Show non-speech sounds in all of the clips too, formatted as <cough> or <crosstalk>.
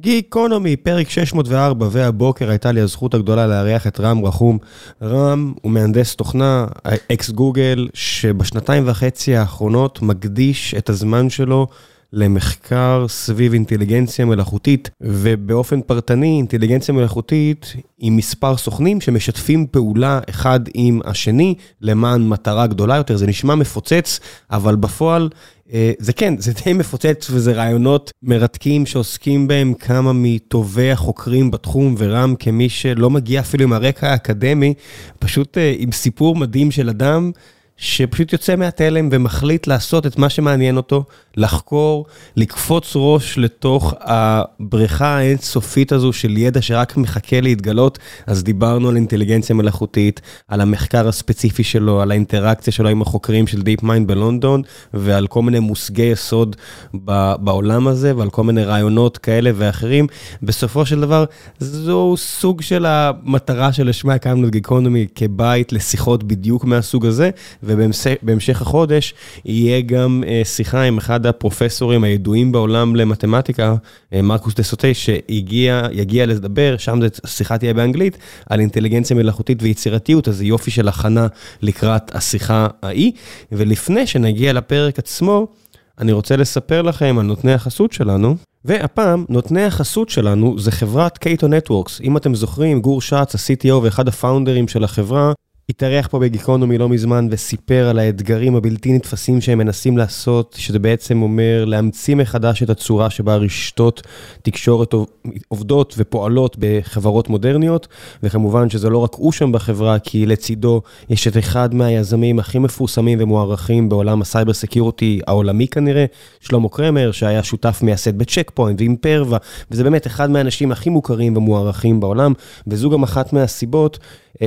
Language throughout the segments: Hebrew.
גיקונומי, פרק 604, והבוקר הייתה לי הזכות הגדולה לארח את רם רחום. רם הוא מהנדס תוכנה, אקס גוגל, שבשנתיים וחצי האחרונות מקדיש את הזמן שלו למחקר סביב אינטליגנציה מלאכותית, ובאופן פרטני, אינטליגנציה מלאכותית עם מספר סוכנים שמשתפים פעולה אחד עם השני למען מטרה גדולה יותר. זה נשמע מפוצץ, אבל בפועל זה כן, זה די מפוצץ וזה רעיונות מרתקים שעוסקים בהם כמה מטובי החוקרים בתחום, ורם כמי שלא מגיע אפילו עם הרקע האקדמי, פשוט עם סיפור מדהים של אדם. שפשוט יוצא מהתלם ומחליט לעשות את מה שמעניין אותו, לחקור, לקפוץ ראש לתוך הבריכה האינסופית הזו של ידע שרק מחכה להתגלות. אז דיברנו על אינטליגנציה מלאכותית, על המחקר הספציפי שלו, על האינטראקציה שלו עם החוקרים של DeepMind בלונדון, ועל כל מיני מושגי יסוד בעולם הזה, ועל כל מיני רעיונות כאלה ואחרים. בסופו של דבר, זו סוג של המטרה שלשמה הקמנו את גיקונומי כבית לשיחות בדיוק מהסוג הזה. ובהמשך החודש יהיה גם שיחה עם אחד הפרופסורים הידועים בעולם למתמטיקה, מרקוס דה סוטי, שיגיע לדבר, שם השיחה תהיה באנגלית, על אינטליגנציה מלאכותית ויצירתיות, אז זה יופי של הכנה לקראת השיחה ההיא. ולפני שנגיע לפרק עצמו, אני רוצה לספר לכם על נותני החסות שלנו. והפעם, נותני החסות שלנו זה חברת קייטו נטוורקס. אם אתם זוכרים, גור שץ, ה-CTO ואחד הפאונדרים של החברה, התארח פה בגיקונומי לא מזמן וסיפר על האתגרים הבלתי נתפסים שהם מנסים לעשות, שזה בעצם אומר להמציא מחדש את הצורה שבה רשתות תקשורת עובדות ופועלות בחברות מודרניות, וכמובן שזה לא רק הוא שם בחברה, כי לצידו יש את אחד מהיזמים הכי מפורסמים ומוערכים בעולם ה cyber security העולמי כנראה, שלמה קרמר, שהיה שותף מייסד ב Check Point ו Imperva, וזה באמת אחד מהאנשים הכי מוכרים ומוערכים בעולם, וזו גם אחת מהסיבות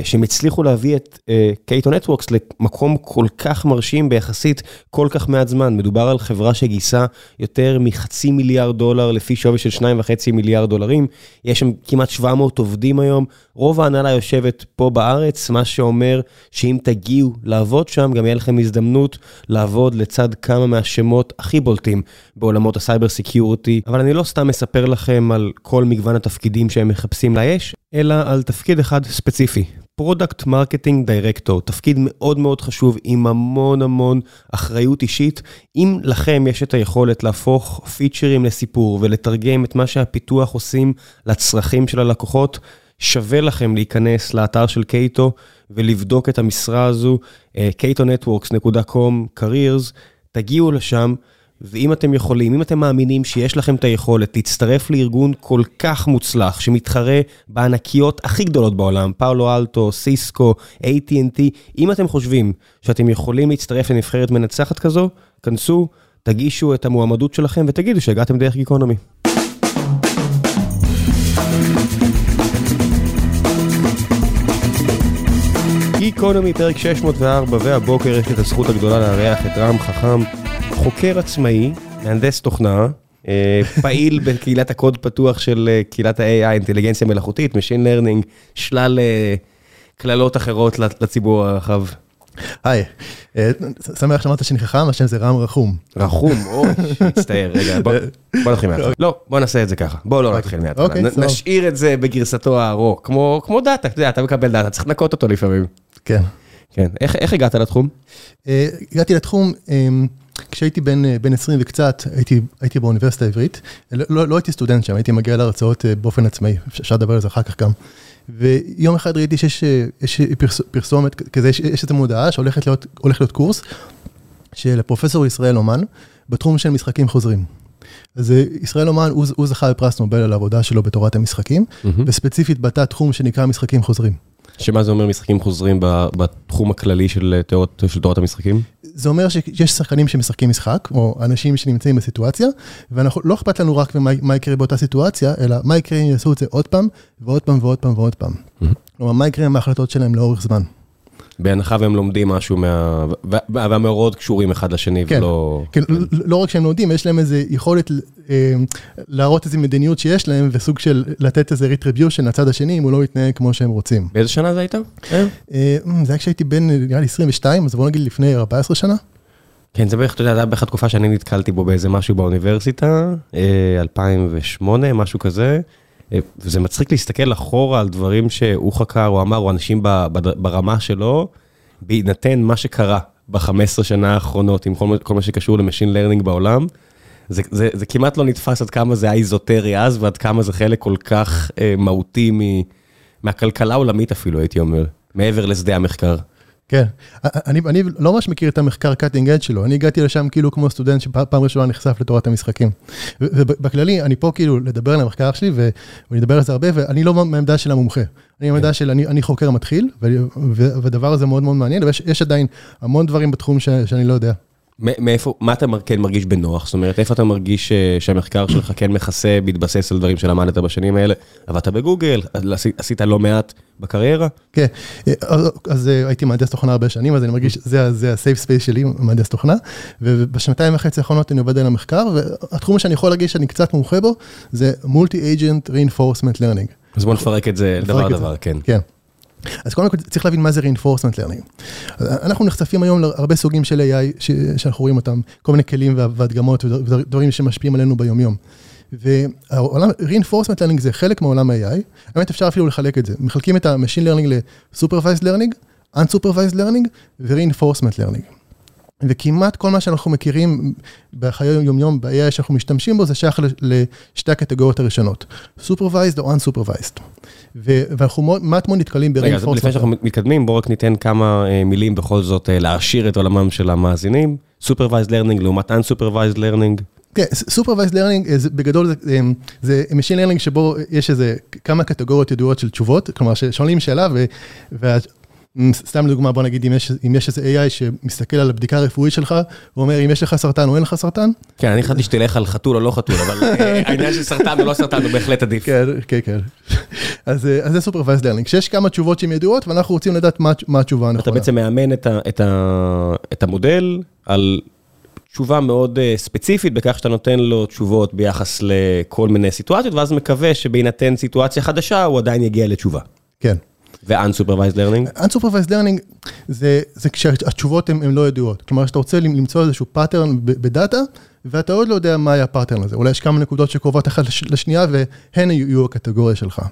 שהם הצליחו להביא את Cato Networks למקום כל כך מרשים ביחסית כל כך מעט זמן. מדובר על חברה שגייסה יותר מחצי מיליארד דולר לפי שווי של שניים וחצי מיליארד דולרים. יש שם כמעט 700 עובדים היום, רוב ההנהלה יושבת פה בארץ, מה שאומר שאם תגיעו לעבוד שם, גם יהיה לכם הזדמנות לעבוד לצד כמה מהשמות הכי בולטים בעולמות ה cyber security. אבל אני לא סתם מספר לכם על כל מגוון התפקידים שהם מחפשים לאייש, אלא על תפקיד אחד ספציפי. product marketing director, תפקיד מאוד מאוד חשוב עם המון המון אחריות אישית. אם לכם יש את היכולת להפוך פיצ'רים לסיפור ולתרגם את מה שהפיתוח עושים לצרכים של הלקוחות, שווה לכם להיכנס לאתר של קייטו ולבדוק את המשרה הזו, ktonetworks.com careers, תגיעו לשם. ואם אתם יכולים, אם אתם מאמינים שיש לכם את היכולת להצטרף לארגון כל כך מוצלח, שמתחרה בענקיות הכי גדולות בעולם, פאולו אלטו, סיסקו, AT&T, אם אתם חושבים שאתם יכולים להצטרף לנבחרת מנצחת כזו, כנסו, תגישו את המועמדות שלכם ותגידו שהגעתם דרך גיקונומי. גיקונומי פרק 604, והבוקר יש את הזכות הגדולה לארח את רם חכם. חוקר עצמאי, מהנדס תוכנה, פעיל בקהילת הקוד פתוח של קהילת ה-AI, אינטליגנציה מלאכותית, Machine Learning, שלל קללות אחרות לציבור הרחב. היי, שמח שאמרת שאני חכם, השם זה רם רחום. רחום, אוי, מצטער, רגע, בוא נתחיל מההתחלה. לא, בוא נעשה את זה ככה, בוא לא נתחיל מההתחלה, נשאיר את זה בגרסתו הארוך, כמו דאטה, אתה יודע, אתה מקבל דאטה, צריך לנקות אותו לפעמים. כן. כן, איך הגעת לתחום? הגעתי לתחום... כשהייתי בן 20 וקצת, הייתי באוניברסיטה העברית, לא הייתי סטודנט שם, הייתי מגיע להרצאות באופן עצמאי, אפשר לדבר על זה אחר כך גם. ויום אחד ראיתי שיש פרסומת כזה, יש איזו מודעה שהולך להיות קורס של פרופסור ישראל אומן, בתחום של משחקים חוזרים. אז ישראל אומן, הוא זכה בפרס נובל על העבודה שלו בתורת המשחקים, וספציפית בתת תחום שנקרא משחקים חוזרים. שמה זה אומר משחקים חוזרים בתחום הכללי של תורת המשחקים? זה אומר שיש שחקנים שמשחקים משחק, או אנשים שנמצאים בסיטואציה, ולא אכפת לנו רק מה יקרה באותה סיטואציה, אלא מה יקרה אם יעשו את זה עוד פעם, ועוד פעם ועוד פעם ועוד פעם. כלומר, מה יקרה עם ההחלטות שלהם לאורך זמן. בהנחה והם לומדים משהו, והמאורעות קשורים אחד לשני, ולא... כן, לא רק שהם לומדים, יש להם איזו יכולת להראות איזו מדיניות שיש להם, וסוג של לתת איזה retribution לצד השני, אם הוא לא יתנהג כמו שהם רוצים. באיזה שנה זה היית? זה היה כשהייתי בן, נראה לי 22, אז בוא נגיד לפני 14 שנה. כן, זה בערך, אתה יודע, זה היה בערך התקופה שאני נתקלתי בו באיזה משהו באוניברסיטה, 2008, משהו כזה. וזה מצחיק להסתכל אחורה על דברים שהוא חקר, הוא אמר, או אנשים ברמה שלו, בהינתן מה שקרה ב-15 שנה האחרונות, עם כל מה שקשור ל machine learning בעולם. זה, זה, זה כמעט לא נתפס עד כמה זה היה איזוטרי אז, ועד כמה זה חלק כל כך אה, מהותי מ, מהכלכלה העולמית אפילו, הייתי אומר, מעבר לשדה המחקר. כן, אני, אני לא ממש מכיר את המחקר cutting edge שלו, אני הגעתי לשם כאילו כמו סטודנט שפעם ראשונה נחשף לתורת המשחקים. ובכללי, אני פה כאילו לדבר על המחקר שלי, ואני אדבר על זה הרבה, ואני לא מהעמדה של המומחה. אני מהעמדה של, אני, אני חוקר מתחיל, והדבר הזה מאוד מאוד מעניין, ויש עדיין המון דברים בתחום ש, שאני לא יודע. מאיפה, מה אתה כן מרגיש בנוח? זאת אומרת, איפה אתה מרגיש שהמחקר שלך כן מכסה, בהתבסס על דברים שלמדת בשנים האלה? עבדת בגוגל, עשית לא מעט בקריירה? כן, אז הייתי מהנדס תוכנה הרבה שנים, אז אני מרגיש שזה ה-safe space שלי, מהנדס תוכנה, ובשנתיים וחצי האחרונות אני עובד על המחקר, והתחום שאני יכול להרגיש שאני קצת מומחה בו, זה Multi-Agent Reinforcement Learning. אז בוא נפרק את זה דבר דבר, כן. כן. אז קודם כל צריך להבין מה זה reinforcement learning. אנחנו נחשפים היום להרבה סוגים של AI שאנחנו רואים אותם, כל מיני כלים והדגמות ודברים שמשפיעים עלינו ביומיום. והעולם, reinforcement learning זה חלק מעולם ה-AI, באמת אפשר אפילו לחלק את זה. מחלקים את ה-machine learning ל-supervised learning, unsupervised learning ו-reinforcement learning. וכמעט כל מה שאנחנו מכירים בחיי יום-יום, ב-AI שאנחנו משתמשים בו, זה שייך לשתי הקטגוריות הראשונות, Supervised או Unsupervised. ואנחנו מעט מאוד נתקלים ב-Reinforcement. רגע, לפני שאנחנו מתקדמים, בואו רק ניתן כמה מילים בכל זאת להעשיר את עולמם של המאזינים. Supervised Learning לעומת Unsupervised Learning. כן, Supervised Learning, בגדול זה Machine Learning שבו יש איזה כמה קטגוריות ידועות של תשובות, כלומר ששואלים שאלה סתם לדוגמה, בוא נגיד, אם יש, אם יש איזה AI שמסתכל על הבדיקה הרפואית שלך, הוא אומר, אם יש לך סרטן או אין לך סרטן. כן, אני חשבתי שתלך על חתול או לא חתול, אבל <laughs> העניין של סרטן או לא סרטן הוא בהחלט עדיף. כן, כן, כן. <laughs> אז זה Supervised Learning, כשיש כמה תשובות שהן ידועות, ואנחנו רוצים לדעת מה התשובה הנכונה. אתה בעצם מאמן את המודל על תשובה מאוד ספציפית, בכך שאתה נותן לו תשובות ביחס לכל מיני סיטואציות, ואז מקווה שבהינתן סיטואציה חדשה, הוא עדיין יגיע לתשובה. כן. ו-unsupervised learning? unsupervised learning זה, זה כשהתשובות הן לא ידועות. כלומר, שאתה רוצה למצוא איזשהו pattern בדאטה, ואתה עוד לא יודע מה היה ה pattern הזה. אולי יש כמה נקודות שקרובות אחת לשנייה, והן יהיו הקטגוריה שלך.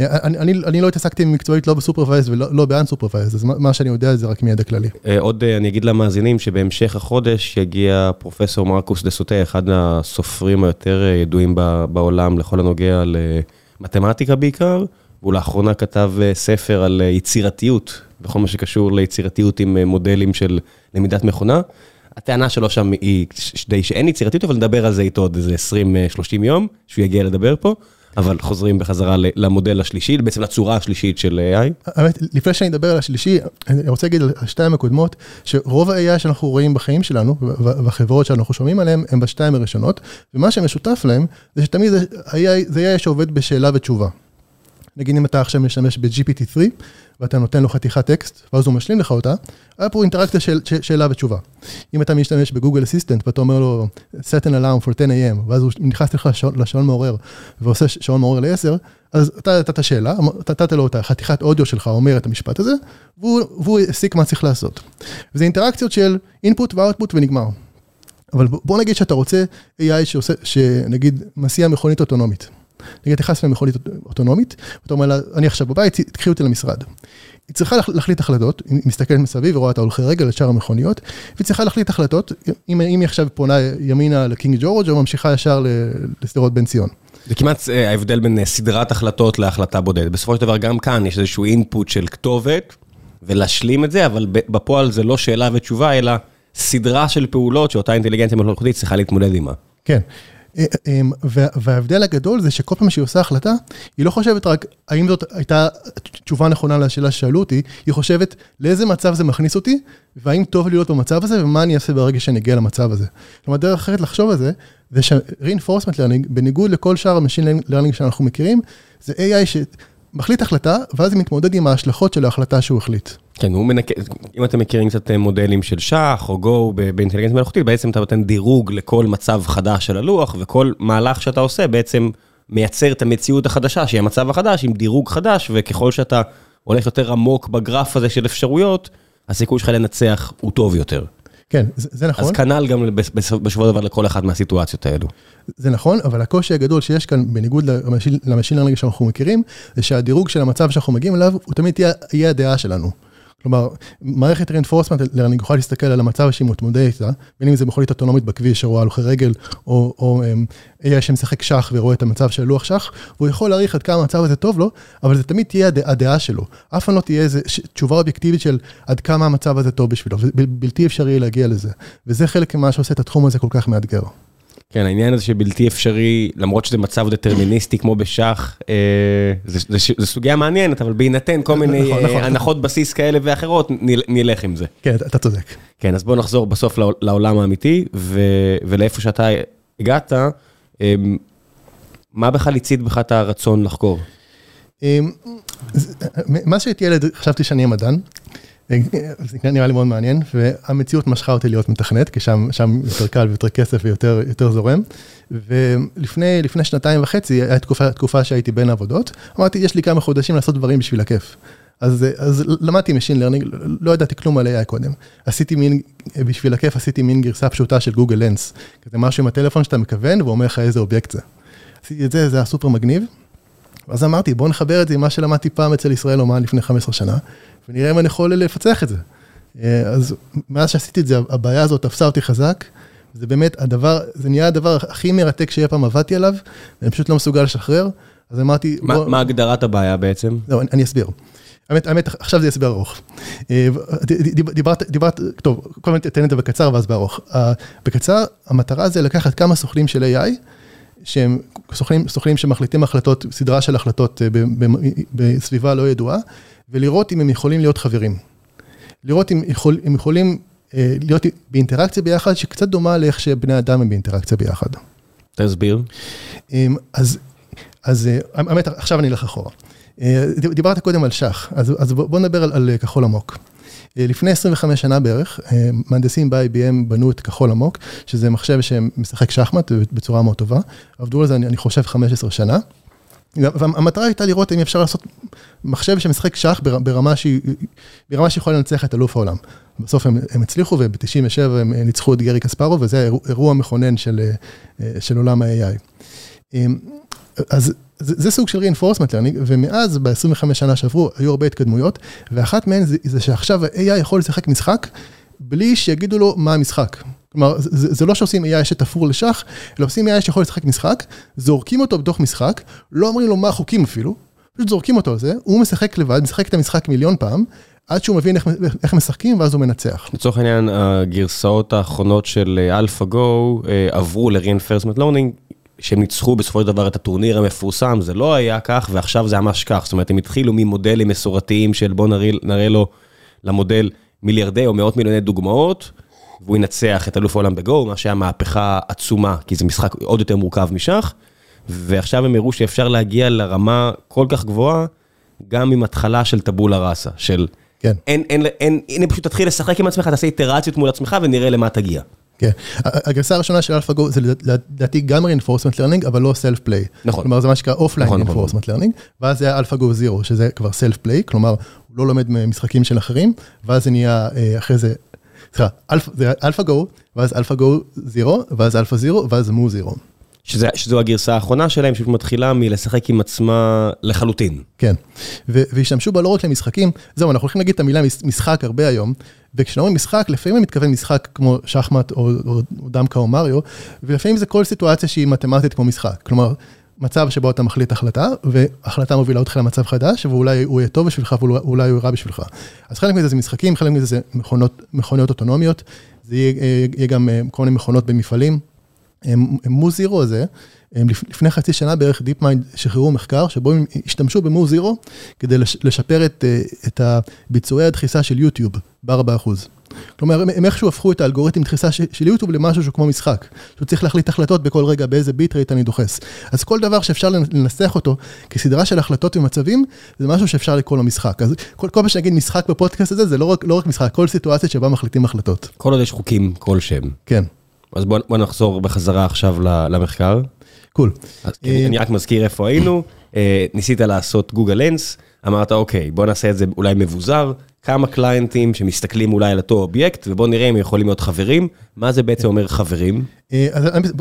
אני, אני, אני לא התעסקתי מקצועית לא ב supervised ולא לא ב unsupervised, אז מה שאני יודע זה רק מידע כללי. עוד אני אגיד למאזינים שבהמשך החודש יגיע פרופסור מרקוס דו סוטוי, אחד הסופרים היותר ידועים בעולם לכל הנוגע למתמטיקה בעיקר. הוא לאחרונה כתב ספר על יצירתיות, בכל מה שקשור ליצירתיות עם מודלים של למידת מכונה. הטענה שלו שם היא די שאין יצירתיות, אבל נדבר על זה איתו עוד איזה 20-30 יום, שהוא יגיע לדבר פה. אבל חוזרים בחזרה למודל השלישי, בעצם לצורה השלישית של AI. האמת, לפני שאני אדבר על השלישי, אני רוצה להגיד על השתיים הקודמות, שרוב ה-AI שאנחנו רואים בחיים שלנו, והחברות שאנחנו שומעים עליהן, הן בשתיים הראשונות, ומה שמשותף להן, זה שתמיד זה AI שעובד בשאלה ותשובה. נגיד אם אתה עכשיו משתמש ב-GPT-3, ואתה נותן לו חתיכת טקסט, ואז הוא משלים לך אותה, היה פה אינטראקציה של שאלה ותשובה. אם אתה משתמש בגוגל אסיסטנט, ואתה אומר לו, set an alarm for 10 a.m, ואז הוא נכנס לך לשעון מעורר, ועושה שעון מעורר ל-10, אז אתה נתת שאלה, נתת לו את החתיכת אודיו שלך, אומר את המשפט הזה, והוא הסיק מה צריך לעשות. וזה אינטראקציות של input ו-output ונגמר. אבל בוא נגיד שאתה רוצה AI שעושה, שנגיד מסיע מכונית אוטונומית. נגיד, אתה נכנס למכונית אוטונומית, ואתה אומר לה, אני עכשיו בבית, תקחי אותי למשרד. היא צריכה להחליט החלטות, היא מסתכלת מסביב ורואה את ההולכי רגל, את שאר המכוניות, והיא צריכה להחליט החלטות, אם היא עכשיו פונה ימינה לקינג ג'ורג' או ממשיכה ישר לשדרות בן ציון. זה כמעט ההבדל בין סדרת החלטות להחלטה בודדת. בסופו של דבר גם כאן יש איזשהו אינפוט של כתובת, ולהשלים את זה, אבל בפועל זה לא שאלה ותשובה, אלא סדרה של פעולות שאותה אינטליגנציה מלאכותית צריכה להתמודד עימה. כן. וההבדל הגדול זה שכל פעם שהיא עושה החלטה, היא לא חושבת רק האם זאת הייתה תשובה נכונה לשאלה ששאלו אותי, היא חושבת לאיזה מצב זה מכניס אותי, והאם טוב להיות במצב הזה, ומה אני אעשה ברגע שאני אגיע למצב הזה. כלומר, דרך אחרת לחשוב על זה, זה ש-reinforcement learning, בניגוד לכל שאר ה-machine learning שאנחנו מכירים, זה AI שמחליט החלטה, ואז היא מתמודד עם ההשלכות של ההחלטה שהוא החליט. כן, הוא מנקה, אם אתם מכירים קצת מודלים של שח או גו באינטליגנציה מלאכותית, בעצם אתה נותן דירוג לכל מצב חדש של הלוח, וכל מהלך שאתה עושה בעצם מייצר את המציאות החדשה, שהיא המצב החדש עם דירוג חדש, וככל שאתה הולך יותר עמוק בגרף הזה של אפשרויות, הסיכוי שלך לנצח הוא טוב יותר. כן, זה זה נכון. אז כנ"ל גם של דבר לכל אחת מהסיטואציות האלו. זה נכון, אבל הקושי הגדול שיש כאן, בניגוד ל machine learning שאנחנו מכירים, זה שהדירוג של המצב שאנחנו מגיעים אליו, הוא תמיד יהיה הדעה שלנו. כלומר, מערכת reinforcement learning יכולה להסתכל על המצב שהיא מתמודדת איתה, בין אם זה מכונית אוטונומית בכביש שרואה הולכי רגל, או, או um, AI שמשחק שח ורואה את המצב של לוח שח, והוא יכול להעריך עד כמה המצב הזה טוב לו, אבל זה תמיד תהיה הדעה, הדעה שלו. אף פעם לא תהיה איזו תשובה אובייקטיבית של עד כמה המצב הזה טוב בשבילו, ובלתי אפשרי להגיע לזה. וזה חלק ממה שעושה את התחום הזה כל כך מאתגר. כן, העניין הזה שבלתי אפשרי, למרות שזה מצב דטרמיניסטי כמו בשח, אה, זה, זה, ש- זה סוגיה מעניינת, אבל בהינתן כל מיני נכון, אה, נכון. הנחות בסיס כאלה ואחרות, נל, נלך עם זה. כן, אתה- צודק. כן, אז בוא נחזור בסוף לעול- לעולם האמיתי, ו, ולאיפה שאתה הגעת, אה, מה בכלל הצית בך את הרצון לחקור? זה- מאז שהייתי ילד חשבתי שאני אהיה מדען. אה, זה נראה לי מאוד מעניין, והמציאות משכה אותי להיות מתכנת, כי שם, שם יותר קל ויותר כסף ויותר יותר זורם. ולפני לפני שנתיים וחצי, הייתה תקופה, תקופה שהייתי בין עבודות, אמרתי, יש לי כמה חודשים לעשות דברים בשביל הכיף. אז, אז למדתי Machine Learning, לא ידעתי כלום על AI קודם. עשיתי מין, בשביל הכיף עשיתי מין גרסה פשוטה של גוגל לנס. כזה משהו עם הטלפון שאתה מכוון, והוא אומר לך איזה אובייקט זה. עשיתי את זה, זה היה סופר מגניב. אז אמרתי, בוא נחבר את זה עם מה שלמדתי פעם אצל ישראל אומן לפני 15 שנה, ונראה אם אני יכול לפצח את זה. אה, אז מאז שעשיתי את זה, הבעיה הזאת תפסה אותי חזק. זה באמת הדבר, זה נהיה הדבר הכי מרתק שאי פעם עבדתי עליו, ואני פשוט לא מסוגל לשחרר. אז אמרתי, מה, מה הגדרת הבעיה בעצם? לא, אני, אני אסביר. האמת, האמת, עכשיו זה הסבר ארוך. אה, דיברת, דיברת, טוב, קודם כל תן את זה בקצר ואז בארוך. בקצר, המטרה זה לקחת כמה סוכנים של AI, שהם סוכנים, סוכנים שמחליטים החלטות, סדרה של החלטות אה, בסביבה לא ידועה, ולראות אם הם יכולים להיות חברים. לראות אם יכול, הם יכולים אה, להיות באינטראקציה ביחד, שקצת דומה לאיך שבני אדם הם באינטראקציה ביחד. תסביר. אמ, אז, אז אה, האמת, עכשיו אני אלך אחורה. דיברת קודם על שח, אז, אז בוא נדבר על, על כחול עמוק. אה, לפני 25 שנה בערך, אה, מהנדסים ב-IBM בנו את כחול עמוק, שזה מחשב שמשחק שחמט בצורה מאוד טובה. עבדו על זה, אני, חושב, 15 שנה. והמטרה הייתה לראות אם אפשר לעשות מחשב שמשחק שח בר- ברמה שיכולה לנצח את אלוף העולם. בסוף הם, הם הצליחו וב-97 הם ניצחו את גרי קספרוב וזה אירוע מכונן של, אה, של עולם ה-AI. אז זה, זה סוג של reinforcement learning, ומאז ב-25 שנה שעברו היו הרבה התקדמויות, ואחת מהן זה, זה שעכשיו ה-AI יכול לשחק משחק בלי שיגידו לו מה המשחק. כלומר, זה, זה לא שעושים AI שתפור לשח, אלא עושים AI שיכול לשחק משחק, זורקים אותו בתוך משחק, לא אומרים לו מה החוקים אפילו, פשוט זורקים אותו על זה, הוא משחק לבד, משחק את המשחק מיליון פעם, עד שהוא מבין איך, איך משחקים, ואז הוא מנצח. לצורך העניין, הגרסאות האחרונות של AlphaGo אה, עברו ל-reinforcement learning, שהם ניצחו בסופו של דבר את הטורניר המפורסם, זה לא היה כך, ועכשיו זה ממש כך. זאת אומרת, הם התחילו ממודלים מסורתיים של בוא נראה, נראה לו למודל מיליארדי או מאות מיליוני דוגמאות, והוא ינצח את אלוף העולם בגו, מה שהיה מהפכה עצומה, כי זה משחק עוד יותר מורכב משח, ועכשיו הם הראו שאפשר להגיע לרמה כל כך גבוהה, גם עם התחלה של טבולה ראסה, של כן. אין, אין, אין, הנה פשוט תתחיל לשחק עם עצמך, תעשה איטרציות מול עצמך ונראה למה תגיע. כן, הגרסה הראשונה של AlphaGo זה לדעתי גם reinforcement learning, אבל לא self-play. נכון. כלומר זה מה שנקרא offline נכון, נכון. reinforcement learning, ואז זה היה AlphaGo Zero, שזה כבר self-play, כלומר הוא לא לומד משחקים של אחרים, ואז זה נהיה אה, אחרי זה, סליחה, זה AlphaGo, ואז AlphaGo Zero, ואז Alpha Zero, ואז Mu Zero. שזה, שזו הגרסה האחרונה שלהם, שפשוט מתחילה מלשחק עם עצמה לחלוטין. כן, והשתמשו בה לא רק למשחקים, זהו, אנחנו הולכים להגיד את המילה מש- משחק הרבה היום, וכשאומרים משחק, לפעמים אני מתכוון משחק כמו שחמט או, או, או דמקה או מריו, ולפעמים זה כל סיטואציה שהיא מתמטית כמו משחק. כלומר, מצב שבו אתה מחליט החלטה, והחלטה מובילה אותך למצב חדש, ואולי הוא יהיה טוב בשבילך ואולי הוא רע בשבילך. אז חלק מזה זה משחקים, חלק מזה זה מכונות, מכוניות אוטונומיות, זה יהיה, יהיה גם אה, כל מיני מכונות במפעלים. MuZero הזה, לפני חצי שנה בערך DeepMind שחררו מחקר שבו הם השתמשו ב MuZero כדי לש- לשפר את, אה, את הביצועי הדחיסה של יוטיוב ב-4%. כלומר, הם, הם איכשהו הפכו את האלגוריתם דחיסה של יוטיוב למשהו שהוא כמו משחק. שהוא צריך להחליט החלטות בכל רגע באיזה bit rate אני דוחס. אז כל דבר שאפשר לנ- לנסח אותו כסדרה של החלטות ומצבים, זה משהו שאפשר לקרוא לו משחק. אז כל, כל פעם שנגיד משחק בפודקאסט הזה, זה לא רק, לא רק משחק, כל סיטואציה שבה מחליטים החלטות. כל עוד יש חוקים כלשהם. כן. אז בוא, בוא נחזור בחזרה עכשיו למחקר. cool. אני רק מזכיר איפה היינו, ניסית לעשות Google Lens, אמרת אוקיי, בוא נעשה את זה אולי מבוזר, כמה קליינטים שמסתכלים אולי על אותו אובייקט, ובוא נראה אם יכולים להיות חברים, מה זה בעצם אומר חברים?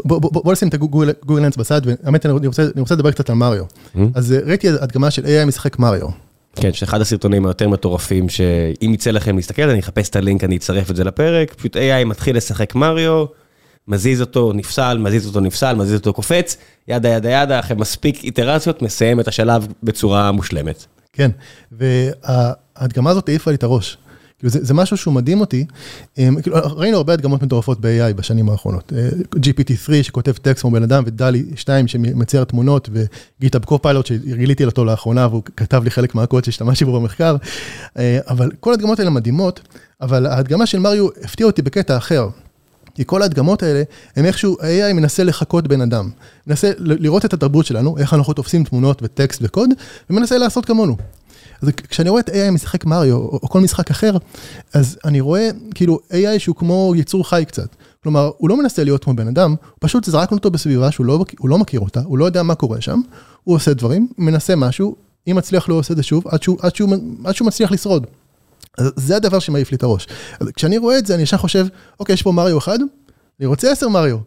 בוא נשים את ה Google Lens בצד, והאמת אני רוצה לדבר קצת על מריו. אז ראיתי הדגמה של AI משחק מריו. כן, שאחד הסרטונים היותר מטורפים, שאם יצא לכם להסתכל, אני אחפש את הלינק, אני אצרף את זה לפרק, פשוט AI מתחיל לשחק מריו, מזיז אותו, נפסל, מזיז אותו, נפסל, מזיז אותו, קופץ, ידה ידה ידה, אחרי מספיק איטרציות, מסיים את השלב בצורה מושלמת. כן, וההדגמה הזאת העיפה לי את הראש. זה משהו שהוא מדהים אותי, ראינו הרבה הדגמות מטורפות ב-AI בשנים האחרונות. GPT-3 שכותב טקסט כמו בן אדם, ודלי 2 שמצייר תמונות, וגיטאב קו-פיילוט שגיליתי אותו לאחרונה, והוא כתב לי חלק מהקוד שהשתמשתי בו במחקר. אבל כל הדגמות האלה מדהימות, אבל ההדגמה של מריו הפתיעה אותי בקטע אחר. כי כל ההדגמות האלה, הם איכשהו, AI מנסה לחקות בן אדם. מנסה לראות את התרבות שלנו, איך אנחנו תופסים תמונות וטקסט וקוד, ומנסה לעשות כמונו. אז כשאני רואה את AI משחק מריו, או כל משחק אחר, אז אני רואה כאילו AI שהוא כמו יצור חי קצת. כלומר, הוא לא מנסה להיות כמו בן אדם, פשוט זרקנו אותו בסביבה שהוא לא, לא מכיר אותה, הוא לא יודע מה קורה שם, הוא עושה דברים, מנסה משהו, אם מצליח לא עושה את זה שוב, עד שהוא, עד שהוא, עד שהוא מצליח לשרוד. זה הדבר שמעיף לי את הראש. כשאני רואה את זה, אני ישר חושב, אוקיי, יש פה מריו אחד, אני רוצה עשר מריו.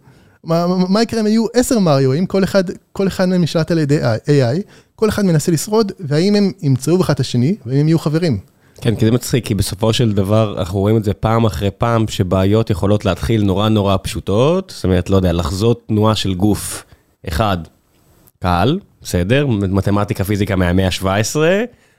מה, מה יקרה אם יהיו עשר מריו, אם כל אחד, כל אחד מהם נשלט על ידי AI, כל אחד מנסה לשרוד, והאם הם ימצאו אחד את השני, והאם הם יהיו חברים. כן, כי זה מצחיק, כי בסופו של דבר אנחנו רואים את זה פעם אחרי פעם, שבעיות יכולות להתחיל נורא נורא פשוטות, זאת אומרת, לא יודע, לחזות תנועה של גוף אחד, קל, בסדר, מתמטיקה פיזיקה מהמאה ה-17,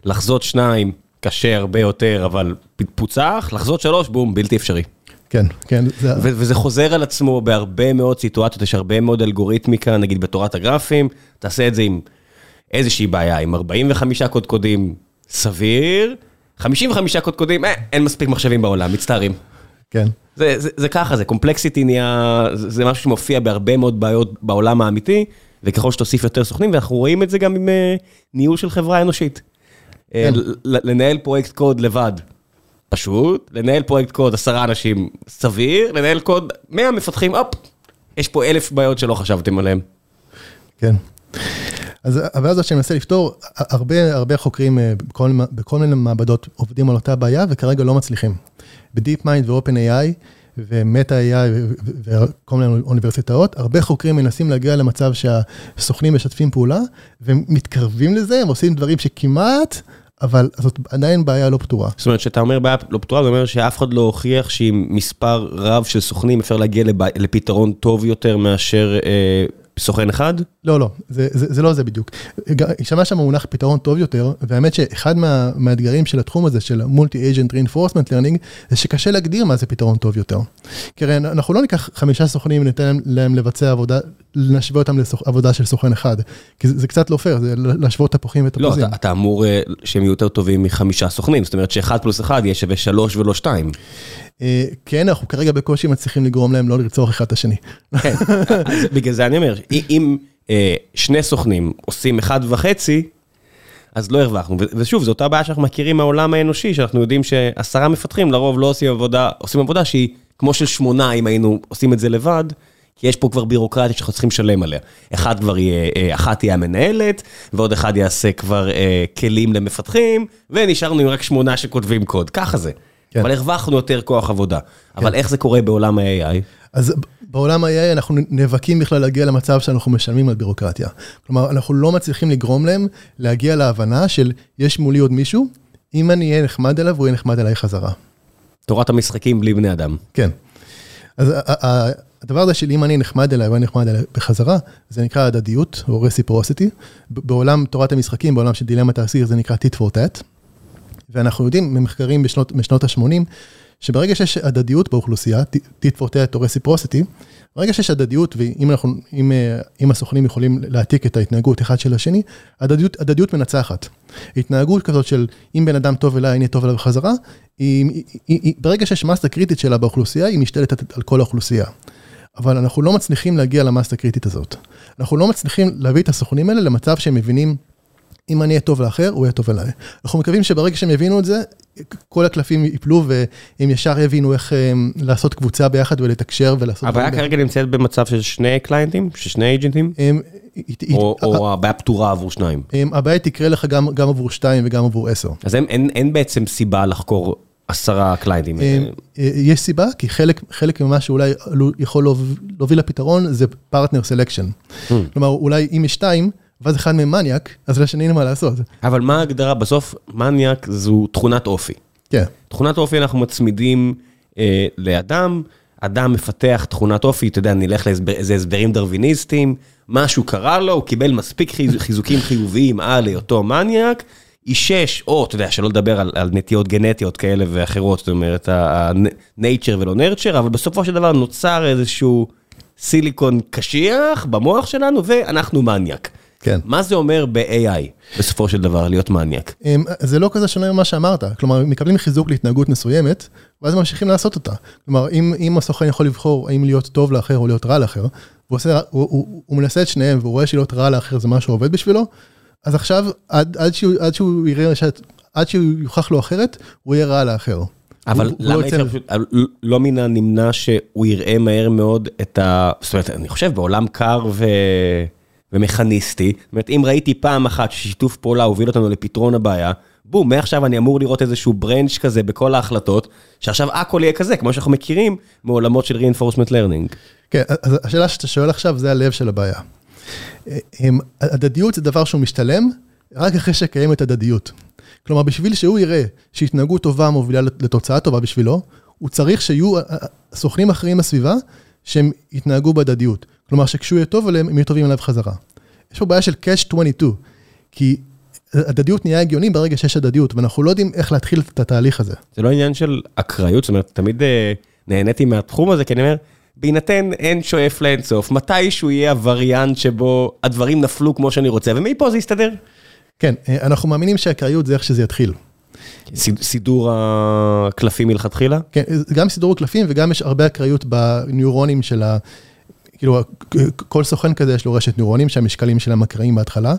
לחזות שניים, קשה הרבה יותר, אבל פוצח, לחזות שלוש, בום, בלתי אפשרי. כן, כן. וזה חוזר על עצמו בהרבה מאוד סיטואציות, יש הרבה מאוד אלגוריתמיקה, נגיד בתורת הגרפים, תעשה את זה עם איזושהי בעיה, עם 45 קודקודים סביר, 55 קודקודים, אה, אין מספיק מחשבים בעולם, מצטערים. כן. זה, זה, זה ככה, זה קומפלקסיטי נהיה, זה, זה משהו שמופיע בהרבה מאוד בעיות בעולם האמיתי, וככל שתוסיף יותר סוכנים, ואנחנו רואים את זה גם עם uh, ניהול של חברה אנושית. כן. Uh, לנהל פרויקט קוד לבד, פשוט, לנהל פרויקט קוד עשרה אנשים סביר, לנהל קוד 100 מפתחים, הופ, יש פה אלף בעיות שלא חשבתם עליהן. כן. אז הבעיה הזאת שאני מנסה לפתור, הרבה הרבה חוקרים בכל, בכל מיני מעבדות עובדים על אותה בעיה וכרגע לא מצליחים. ב DeepMind ו OpenAI ו Meta AI וכל מיני אוניברסיטאות, הרבה חוקרים מנסים להגיע למצב שהסוכנים משתפים פעולה ומתקרבים לזה, הם עושים דברים שכמעט אבל זאת עדיין בעיה לא פתורה. זאת אומרת, שאתה אומר בעיה לא פתורה, זה אומר שאף אחד לא הוכיח שעם מספר רב של סוכנים אפשר להגיע לפתרון טוב יותר מאשר אה, סוכן אחד? לא, לא, זה, זה, זה לא זה בדיוק. שמע שם מונח פתרון טוב יותר, והאמת שאחד מה, מהאתגרים של התחום הזה, של Multi-Agent Reinforcement Learning, זה שקשה להגדיר מה זה פתרון טוב יותר. כי הרי אנחנו לא ניקח חמישה סוכנים וניתן להם לבצע עבודה, נשווה אותם לעבודה של סוכן אחד. כי זה, זה קצת לא פייר, זה להשוות תפוחים ותפוזים. לא, אתה, אתה אמור שהם יהיו יותר טובים מחמישה סוכנים, זאת אומרת שאחד פלוס אחד יהיה שווה שלוש ולא שתיים. כן, אנחנו כרגע בקושי מצליחים לגרום להם לא לרצוח אחד את השני. כן, בגלל זה אני אומר, אם שני סוכנים עושים אחד וחצי, אז לא הרווחנו. ושוב, זו אותה בעיה שאנחנו מכירים מהעולם האנושי, שאנחנו יודעים שעשרה מפתחים לרוב לא עושים עבודה, עושים עבודה שהיא כמו של שמונה, אם היינו עושים את זה לבד, כי יש פה כבר בירוקרטיה שאנחנו צריכים לשלם עליה. אחד כבר יהיה, אחת תהיה המנהלת, ועוד אחד יעשה כבר כלים למפתחים, ונשארנו עם רק שמונה שכותבים קוד, ככה זה. כן. אבל הרווחנו יותר כוח עבודה. כן. אבל איך זה קורה בעולם ה-AI? אז בעולם ה-AI אנחנו נאבקים בכלל להגיע למצב שאנחנו משלמים על בירוקרטיה. כלומר, אנחנו לא מצליחים לגרום להם להגיע להבנה של יש מולי עוד מישהו, אם אני אהיה נחמד אליו, הוא יהיה נחמד אליי חזרה. תורת המשחקים בלי בני אדם. כן. אז הדבר הזה של אם אני נחמד אליי, יהיה נחמד אליי בחזרה, זה נקרא הדדיות או reciprocity. בעולם תורת המשחקים, בעולם של דילמת האסיר, זה נקרא tit for tat. ואנחנו יודעים ממחקרים בשנות, בשנות ה-80, שברגע שיש הדדיות באוכלוסייה, tat או reciprocity, ברגע שיש הדדיות, ואם אנחנו, אם, אם הסוכנים יכולים להעתיק את ההתנהגות אחד של השני, הדדיות, הדדיות מנצחת. התנהגות כזאת של אם בן אדם טוב אליי, אני טוב אליו בחזרה, ברגע שיש מסה קריטית שלה באוכלוסייה, היא משתלטת על כל האוכלוסייה. אבל אנחנו לא מצליחים להגיע למסה הקריטית הזאת. אנחנו לא מצליחים להביא את הסוכנים האלה למצב שהם מבינים אם אני אהיה טוב לאחר, הוא יהיה טוב אליי. אנחנו מקווים שברגע שהם יבינו את זה, כל הקלפים ייפלו והם ישר הבינו איך לעשות קבוצה ביחד ולתקשר ולעשות... הבעיה כרגע נמצאת במצב של שני קליינטים? של שני אייג'נטים? או הבעיה פתורה עבור שניים? הבעיה תקרה לך גם עבור שתיים וגם עבור עשר. אז אין בעצם סיבה לחקור עשרה קליינטים. יש סיבה, כי חלק ממה שאולי יכול להוביל לפתרון זה partner selection. כלומר, אולי אם יש שתיים, ואז אחד מהם מניאק, אז לשני אין מה לעשות. אבל מה ההגדרה? בסוף מניאק זו תכונת אופי. כן. תכונת אופי אנחנו מצמידים לאדם, אדם מפתח תכונת אופי, אתה יודע, נלך לאיזה הסברים דרוויניסטיים, משהו קרה לו, הוא קיבל מספיק חיזוקים חיוביים על היותו מניאק, אישש, או אתה יודע, שלא לדבר על נטיות גנטיות כאלה ואחרות, זאת אומרת, נייצ'ר ולא נרצ'ר, אבל בסופו של דבר נוצר איזשהו סיליקון קשיח במוח שלנו, ואנחנו מניאק. כן. מה זה אומר ב-AI, בסופו של דבר, להיות מניאק? זה לא כזה שונה ממה שאמרת, כלומר, מקבלים חיזוק להתנהגות מסוימת, ואז ממשיכים לעשות אותה. כלומר, אם הסוכן יכול לבחור האם להיות טוב לאחר או להיות רע לאחר, הוא מנסה את שניהם והוא רואה שלהיות רע לאחר זה מה שעובד בשבילו, אז עכשיו, עד שהוא יראה, עד שהוא יוכח לו אחרת, הוא יהיה רע לאחר. אבל למה אי אפשר פשוט, לא מן הנמנע שהוא יראה מהר מאוד את ה... זאת אומרת, אני חושב בעולם קר ומכניסטי, זאת אומרת, אם ראיתי פעם אחת ששיתוף פעולה הוביל אותנו לפתרון הבעיה, בום, מעכשיו אני אמור לראות איזשהו ברנץ' כזה בכל ההחלטות, שעכשיו הכל יהיה כזה, כמו שאנחנו מכירים מעולמות של reinforcement learning. כן, אז השאלה שאתה שואל עכשיו זה הלב של הבעיה. הדדיות זה דבר שהוא משתלם רק אחרי שקיימת הדדיות. כלומר, בשביל שהוא יראה שהתנהגות טובה מובילה לתוצאה טובה בשבילו, הוא צריך שיהיו סוכנים אחרים בסביבה שהם יתנהגו בהדדיות. כלומר, שכשהוא יהיה טוב עליהם, הם יהיו טובים עליו חזרה. יש פה בעיה של catch 22, כי הדדיות נהיה הגיוני ברגע שיש הדדיות, ואנחנו לא יודעים איך להתחיל את התהליך הזה. זה לא עניין של אקראיות, זאת אומרת, תמיד נהניתי מהתחום הזה, כי אני אומר, בהינתן אין שואף לאינסוף, מתישהו יהיה הווריאנט שבו הדברים נפלו כמו שאני רוצה, ומפה זה יסתדר. כן, אנחנו מאמינים שהאקראיות זה איך שזה יתחיל. סידור הקלפים מלכתחילה? כן, גם סידור הקלפים וגם יש הרבה אקראיות בניורונים של ה... כאילו, כל סוכן כזה יש לו רשת ניורונים שהמשקלים שלהם אקראיים בהתחלה.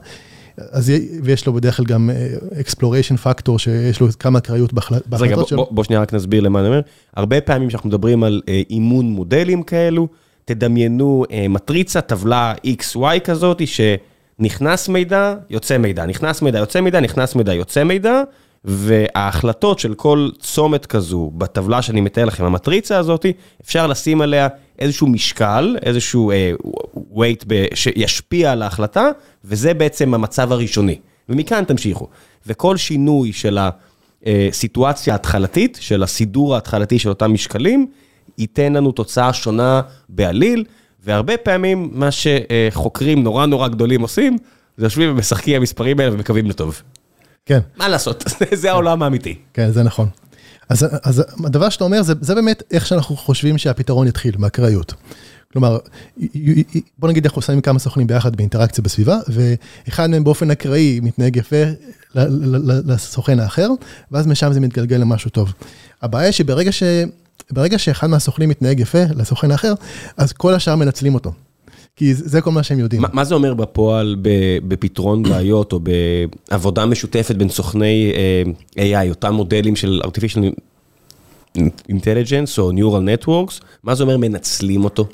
אז ויש לו בדרך כלל גם exploration factor שיש לו כמה אקראיות בהחלטות שלו. בוא שנייה רק נסביר למה אני אומר. הרבה פעמים שאנחנו מדברים על אימון מודלים כאלו, תדמיינו מטריצה, טבלה XY כזאת, שנכנס מידע, יוצא מידע, נכנס מידע, יוצא מידע, נכנס מידע, יוצא מידע, וההחלטות של כל צומת כזו בטבלה שאני מתאר לכם, המטריצה הזאת, אפשר לשים עליה איזשהו משקל, איזשהו weight שישפיע על ההחלטה, וזה בעצם המצב הראשוני. ומכאן תמשיכו. וכל שינוי של הסיטואציה ההתחלתית, של הסידור ההתחלתי של אותם משקלים, ייתן לנו תוצאה שונה בעליל, והרבה פעמים מה שחוקרים נורא נורא גדולים עושים, זה יושבים ומשחקים המספרים האלה ומקווים לטוב. כן. מה לעשות, <laughs> זה העולם האמיתי. כן, זה נכון. אז הדבר שאתה אומר, זה באמת איך שאנחנו חושבים שהפתרון יתחיל, מהקראיות. כלומר, בוא נגיד אנחנו שמים כמה סוכנים ביחד באינטראקציה בסביבה, ואחד מהם באופן אקראי מתנהג יפה לסוכן האחר, ואז משם זה מתגלגל למשהו טוב. הבעיה שברגע ש... ברגע שאחד מהסוכנים מתנהג יפה לסוכן האחר, אז כל השאר מנצלים אותו. כי זה כל מה שהם יודעים. מה זה אומר בפועל בפתרון <clears throat> בעיות או בעבודה משותפת בין סוכני AI, אותם מודלים של artificial intelligence או neural networks, מה זה אומר מנצלים אותו?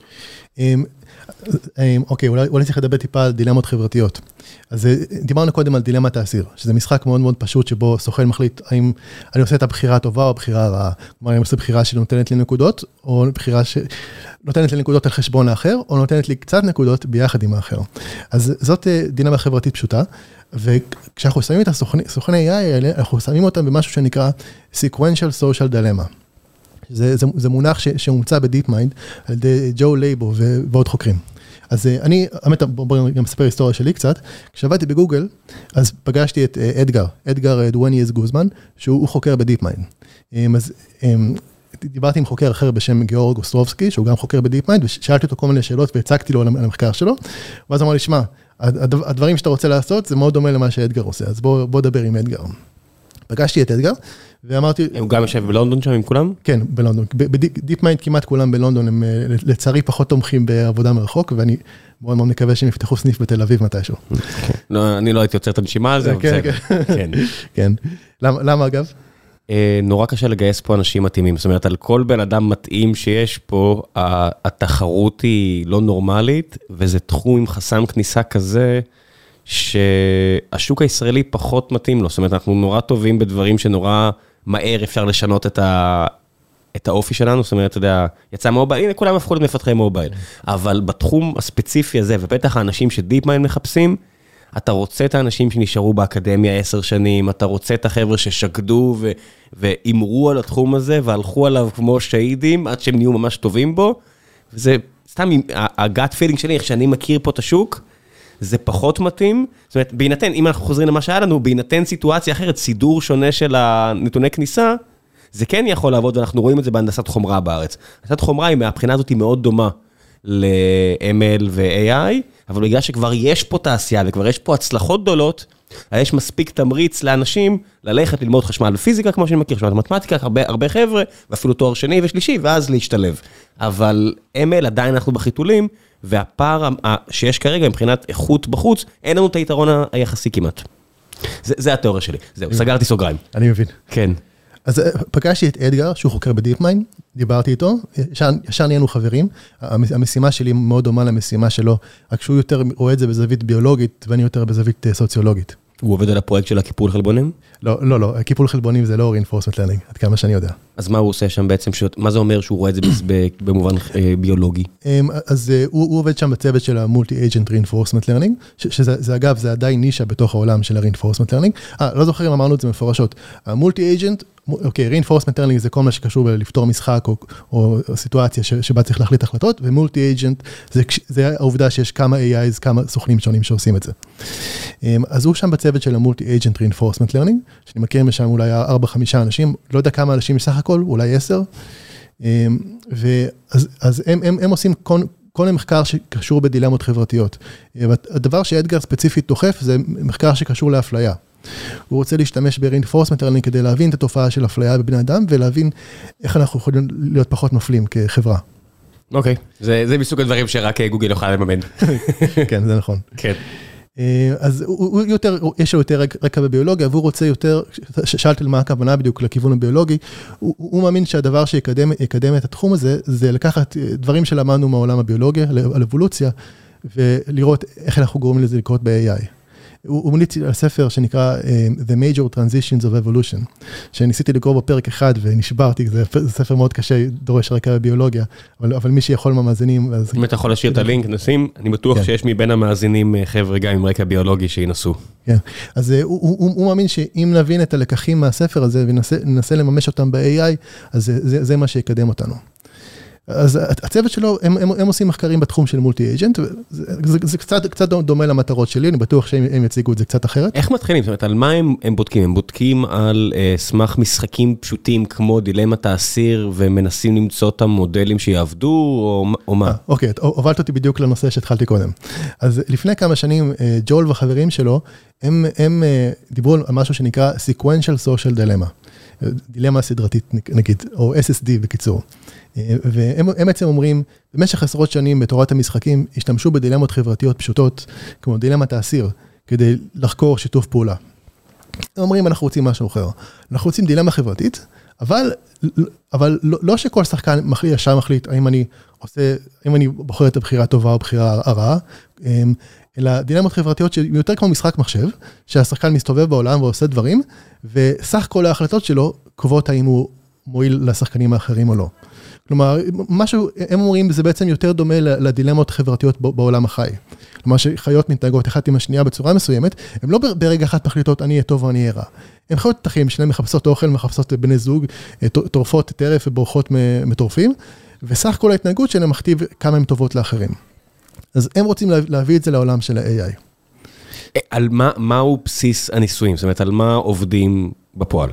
אוקיי, אולי צריך לדבר טיפה על דילמות חברתיות. אז דיברנו קודם על דילמת האסיר, שזה משחק מאוד מאוד פשוט שבו סוכן מחליט האם אני עושה את הבחירה הטובה או הבחירה הרעה. כלומר, אני עושה בחירה שנותנת לי נקודות, או בחירה שנותנת לי נקודות על חשבון האחר, או נותנת לי קצת נקודות ביחד עם האחר. אז זאת דילמה חברתית פשוטה, וכשאנחנו שמים את הסוכני AI האלה, אנחנו שמים אותם במשהו שנקרא sequential social dilemma. זה, זה, זה מונח שהומצא ב DeepMind על ידי ג'ואל לייבו ועוד חוקרים. אז אני, האמת, בואו גם אספר היסטוריה שלי קצת. כשעבדתי בגוגל, אז פגשתי את אדגר, אדגר דואנייז גוזמן, שהוא חוקר ב DeepMind. אז דיברתי עם חוקר אחר בשם גיאורג אוסטרובסקי, שהוא גם חוקר ב DeepMind, ושאלתי אותו כל מיני שאלות והצגתי לו על המחקר שלו, ואז אמר לי, שמע, הדברים שאתה רוצה לעשות זה מאוד דומה למה שאדגר עושה, אז בוא דבר עם אדגר. פגשתי את אדגר, ואמרתי... הוא גם יושב בלונדון שם עם כולם? כן, בלונדון. ב DeepMind כמעט כולם בלונדון, הם לצערי פחות תומכים בעבודה מרחוק, ואני מאוד מאוד מקווה שהם יפתחו סניף בתל אביב מתישהו. <laughs> אני לא הייתי עוצר את הנשימה על זה, אבל בסדר. כן. <laughs> למה אגב? נורא קשה לגייס פה אנשים מתאימים, זאת אומרת, על כל בן אדם מתאים שיש פה, התחרות היא לא נורמלית, וזה תחום עם חסם כניסה כזה, שהשוק הישראלי פחות מתאים לו. זאת אומרת, אנחנו נורא טובים בדברים שנורא מהר אפשר לשנות את ה... את האופי שלנו, זאת אומרת, אתה יודע, יצא מובייל, הנה כולם הפכו להיות מפתחי מובייל. אבל בתחום הספציפי הזה, ובטח האנשים ש DeepMind מחפשים, אתה רוצה את האנשים שנשארו באקדמיה עשר שנים, אתה רוצה את החבר'ה ששקדו והימרו על התחום הזה והלכו עליו כמו שאהידים עד שהם נהיו ממש טובים בו. וזה סתם, ה gut feeling שלי, איך שאני מכיר פה את השוק, זה פחות מתאים. זאת אומרת, בהינתן, אם אנחנו חוזרים למה שהיה לנו, בהינתן סיטואציה אחרת, סידור שונה של הנתוני כניסה, זה כן יכול לעבוד, ואנחנו רואים את זה בהנדסת חומרה בארץ. הנדסת חומרה היא מהבחינה הזאת היא מאוד דומה ל-ML ו-AI, אבל בגלל שכבר יש פה תעשייה וכבר יש פה הצלחות גדולות, יש מספיק תמריץ לאנשים ללכת ללמוד חשמל ופיזיקה, כמו שאני מכיר, חשמל מתמטיקה, הרבה, הרבה חבר'ה, ואפילו תואר שני ושלישי, ואז להשתלב. אבל ML עדיין אנחנו בחיתולים, והפער שיש כרגע מבחינת איכות בחוץ, אין לנו את היתרון היחסי כמעט. זה, זה התיאוריה שלי. זהו, סגרתי סוגריים. אני מבין. כן. אז פגשתי את אדגר, שהוא חוקר ב DeepMind, דיברתי איתו, ישר, ישר נהיינו חברים. המשימה שלי מאוד דומה למשימה שלו, רק שהוא יותר רואה את זה בזווית ביולוגית, ואני יותר בזווית סוציולוגית. הוא עובד על הפרויקט של הקיפול חלבונים? לא, לא, לא, קיפול חלבונים זה לא reinforcement learning, עד כמה שאני יודע. אז מה הוא עושה שם בעצם, מה זה אומר שהוא רואה את זה במובן ביולוגי? אז הוא הוא עובד שם בצוות של ה-multi-agent reinforcement learning, שזה אגב, זה עדיין נישה בתוך העולם של ה-reinforcement learning. אה, לא זוכר אם אמרנו את זה מפורשות. ה-multi-agent אוקיי, reinforcement learning זה כל מה שקשור בלפתור משחק או או סיטואציה שבה צריך להחליט החלטות, ומולטי אג'נט זה זה העובדה שיש כמה AIs, כמה סוכנים שונים שעושים את זה. אז הוא שם בצוות של המולטי אג'נט reinforcement learning, שאני מכיר משם אולי 4-5 אנשים, לא יודע כמה אנשים בסך הכל, אולי 10. ואז הם הם, הם עושים כל כל המחקר שקשור בדילמות חברתיות. הדבר שאדגר ספציפית דוחף זה מחקר שקשור לאפליה. הוא רוצה להשתמש ב-reinforcement learning כדי להבין את התופעה של אפליה בבני אדם ולהבין איך אנחנו יכולים להיות פחות מפלים כחברה. אוקיי, זה זה מסוג הדברים שרק גוגל יוכל לממן. <laughs> כן, זה נכון. כן. אז הוא יותר, יש לו יותר רקע בביולוגיה והוא רוצה יותר, שאלתי מה הכוונה בדיוק לכיוון הביולוגי, הוא מאמין שהדבר שיקדם את התחום הזה, זה לקחת דברים שלמדנו מהעולם הביולוגיה, על אבולוציה, ולראות איך אנחנו גורמים לזה לקרות ב-AI. הוא המליץ על ספר שנקרא The Major Transitions of Evolution, שניסיתי לקרוא בו פרק אחד ונשברתי, זה ספר מאוד קשה, דורש רקע בביולוגיה, אבל אבל מי שיכול מהמאזינים... אם אתה יכול להשאיר את הלינק, נשים, אני בטוח שיש מבין המאזינים חבר'ה גם עם רקע ביולוגי שינסו. כן, אז הוא הוא, הוא מאמין שאם נבין את הלקחים מהספר הזה וננסה לממש אותם ב-AI, אז זה זה מה שיקדם אותנו. אז הצוות שלו, הם הם, הם עושים מחקרים בתחום של מולטי אג'נט, זה זה קצת קצת דומה למטרות שלי, אני בטוח שהם יציגו את זה קצת אחרת. איך מתחילים? זאת אומרת, על מה הם הם בודקים? הם בודקים על uh, סמך משחקים פשוטים כמו דילמת האסיר, ומנסים למצוא את המודלים שיעבדו, או או מה? אוקיי, הובלת אותי בדיוק לנושא שהתחלתי קודם. אז לפני כמה שנים, ג'ול והחברים שלו, הם הם דיברו על משהו שנקרא sequential social dilemma, דילמה סדרתית נגיד, או SSD בקיצור. והם בעצם אומרים, במשך עשרות שנים בתורת המשחקים השתמשו בדילמות חברתיות פשוטות, כמו דילמת האסיר, כדי לחקור שיתוף פעולה. הם אומרים, אנחנו רוצים משהו אחר. אנחנו רוצים דילמה חברתית, אבל, אבל לא, לא שכל שחקן מחליט, ישר מחליט, האם אני עושה, האם אני בוחר את הבחירה הטובה או הבחירה הרעה, אלא דילמות חברתיות שיותר כמו משחק מחשב, שהשחקן מסתובב בעולם ועושה דברים, וסך כל ההחלטות שלו קובעות האם הוא מועיל לשחקנים האחרים או לא. כלומר, משהו, הם אומרים, זה בעצם יותר דומה לדילמות חברתיות בעולם החי. כלומר, שחיות מתנהגות אחת עם השנייה בצורה מסוימת, הן לא ברגע אחת מחליטות אני אהיה טוב או אני אהיה רע. הן חיות את החיים שלהן, מחפשות אוכל, מחפשות בני זוג, טורפות טרף ובורחות מטורפים, וסך כל ההתנהגות שלהן מכתיב כמה הן טובות לאחרים. אז הם רוצים להביא את זה לעולם של ה-AI. על מה, מהו בסיס הניסויים? זאת אומרת, על מה עובדים בפועל?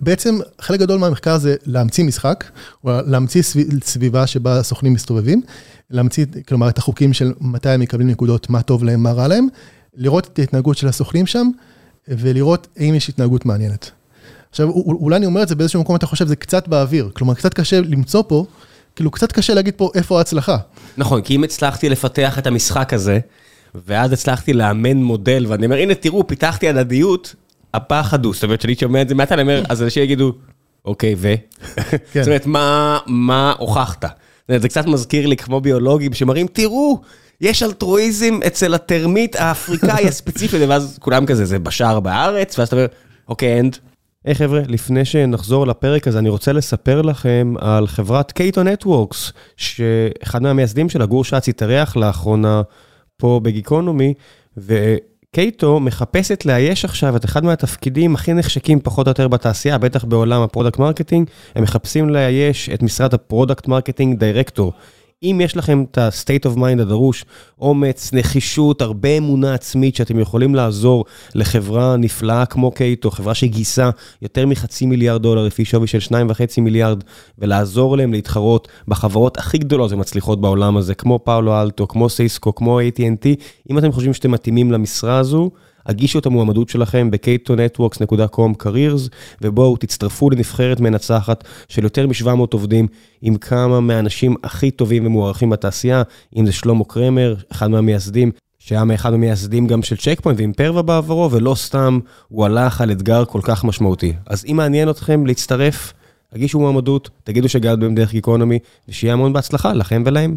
בעצם חלק גדול מהמחקר זה להמציא משחק, או להמציא סביבה שבה הסוכנים מסתובבים, להמציא, כלומר, את החוקים של מתי הם מקבלים נקודות, מה טוב להם, מה רע להם, לראות את ההתנהגות של הסוכנים שם, ולראות האם יש התנהגות מעניינת. עכשיו, אולי אני אומר את זה באיזשהו מקום, אתה חושב, זה קצת באוויר, כלומר, קצת קשה למצוא פה, כאילו, קצת קשה להגיד פה איפה ההצלחה. נכון, כי אם הצלחתי לפתח את המשחק הזה, ואז הצלחתי לאמן מודל, ואני אומר, הנה, תראו, פיתחתי הדדיות, הפחד הוא, זאת אומרת, שאני שומע את זה מעט, אני אומר, אז אנשים יגידו, אוקיי, ו? <laughs> כן. זאת אומרת, מה, מה הוכחת? זה קצת מזכיר לי כמו ביולוגים שמראים, תראו, יש אלטרואיזם אצל הטרמית האפריקאי הספציפי, <laughs> ואז כולם כזה, זה בשער בארץ, ואז אתה אומר, אוקיי, and. היי חבר'ה, לפני שנחזור לפרק הזה, אני רוצה לספר לכם על חברת Cato Networks, שאחד מהמייסדים שלה, גור שץ, התארח לאחרונה פה בגיקונומי, ו Cato מחפשת לאייש עכשיו את אחד מהתפקידים הכי נחשקים פחות או יותר בתעשייה, בטח בעולם ה product marketing, הם מחפשים לאייש את משרת ה product marketing director. אם יש לכם את ה-state of mind הדרוש, אומץ, נחישות, הרבה אמונה עצמית שאתם יכולים לעזור לחברה נפלאה כמו קייטו, חברה שגייסה יותר מחצי מיליארד דולר לפי שווי של שניים וחצי מיליארד, ולעזור להם להתחרות בחברות הכי גדולות ומצליחות בעולם הזה, כמו פאולו אלטו, כמו סיסקו, כמו AT&T, אם אתם חושבים שאתם מתאימים למשרה הזו, הגישו את המועמדות שלכם ב-katonetworks.com careers, ובואו תצטרפו לנבחרת מנצחת של יותר מ-700 עובדים, עם כמה מהאנשים הכי טובים ומוערכים בתעשייה, אם זה שלמה קרמר, אחד מהמייסדים, שהיה מאחד המייסדים גם של Check Point ו Imperva בעברו, ולא סתם הוא הלך על אתגר כל כך משמעותי. אז אם מעניין אתכם להצטרף, הגישו מועמדות, תגידו שהגעתם דרך גיקונומי, ושיהיה המון בהצלחה לכם ולהם.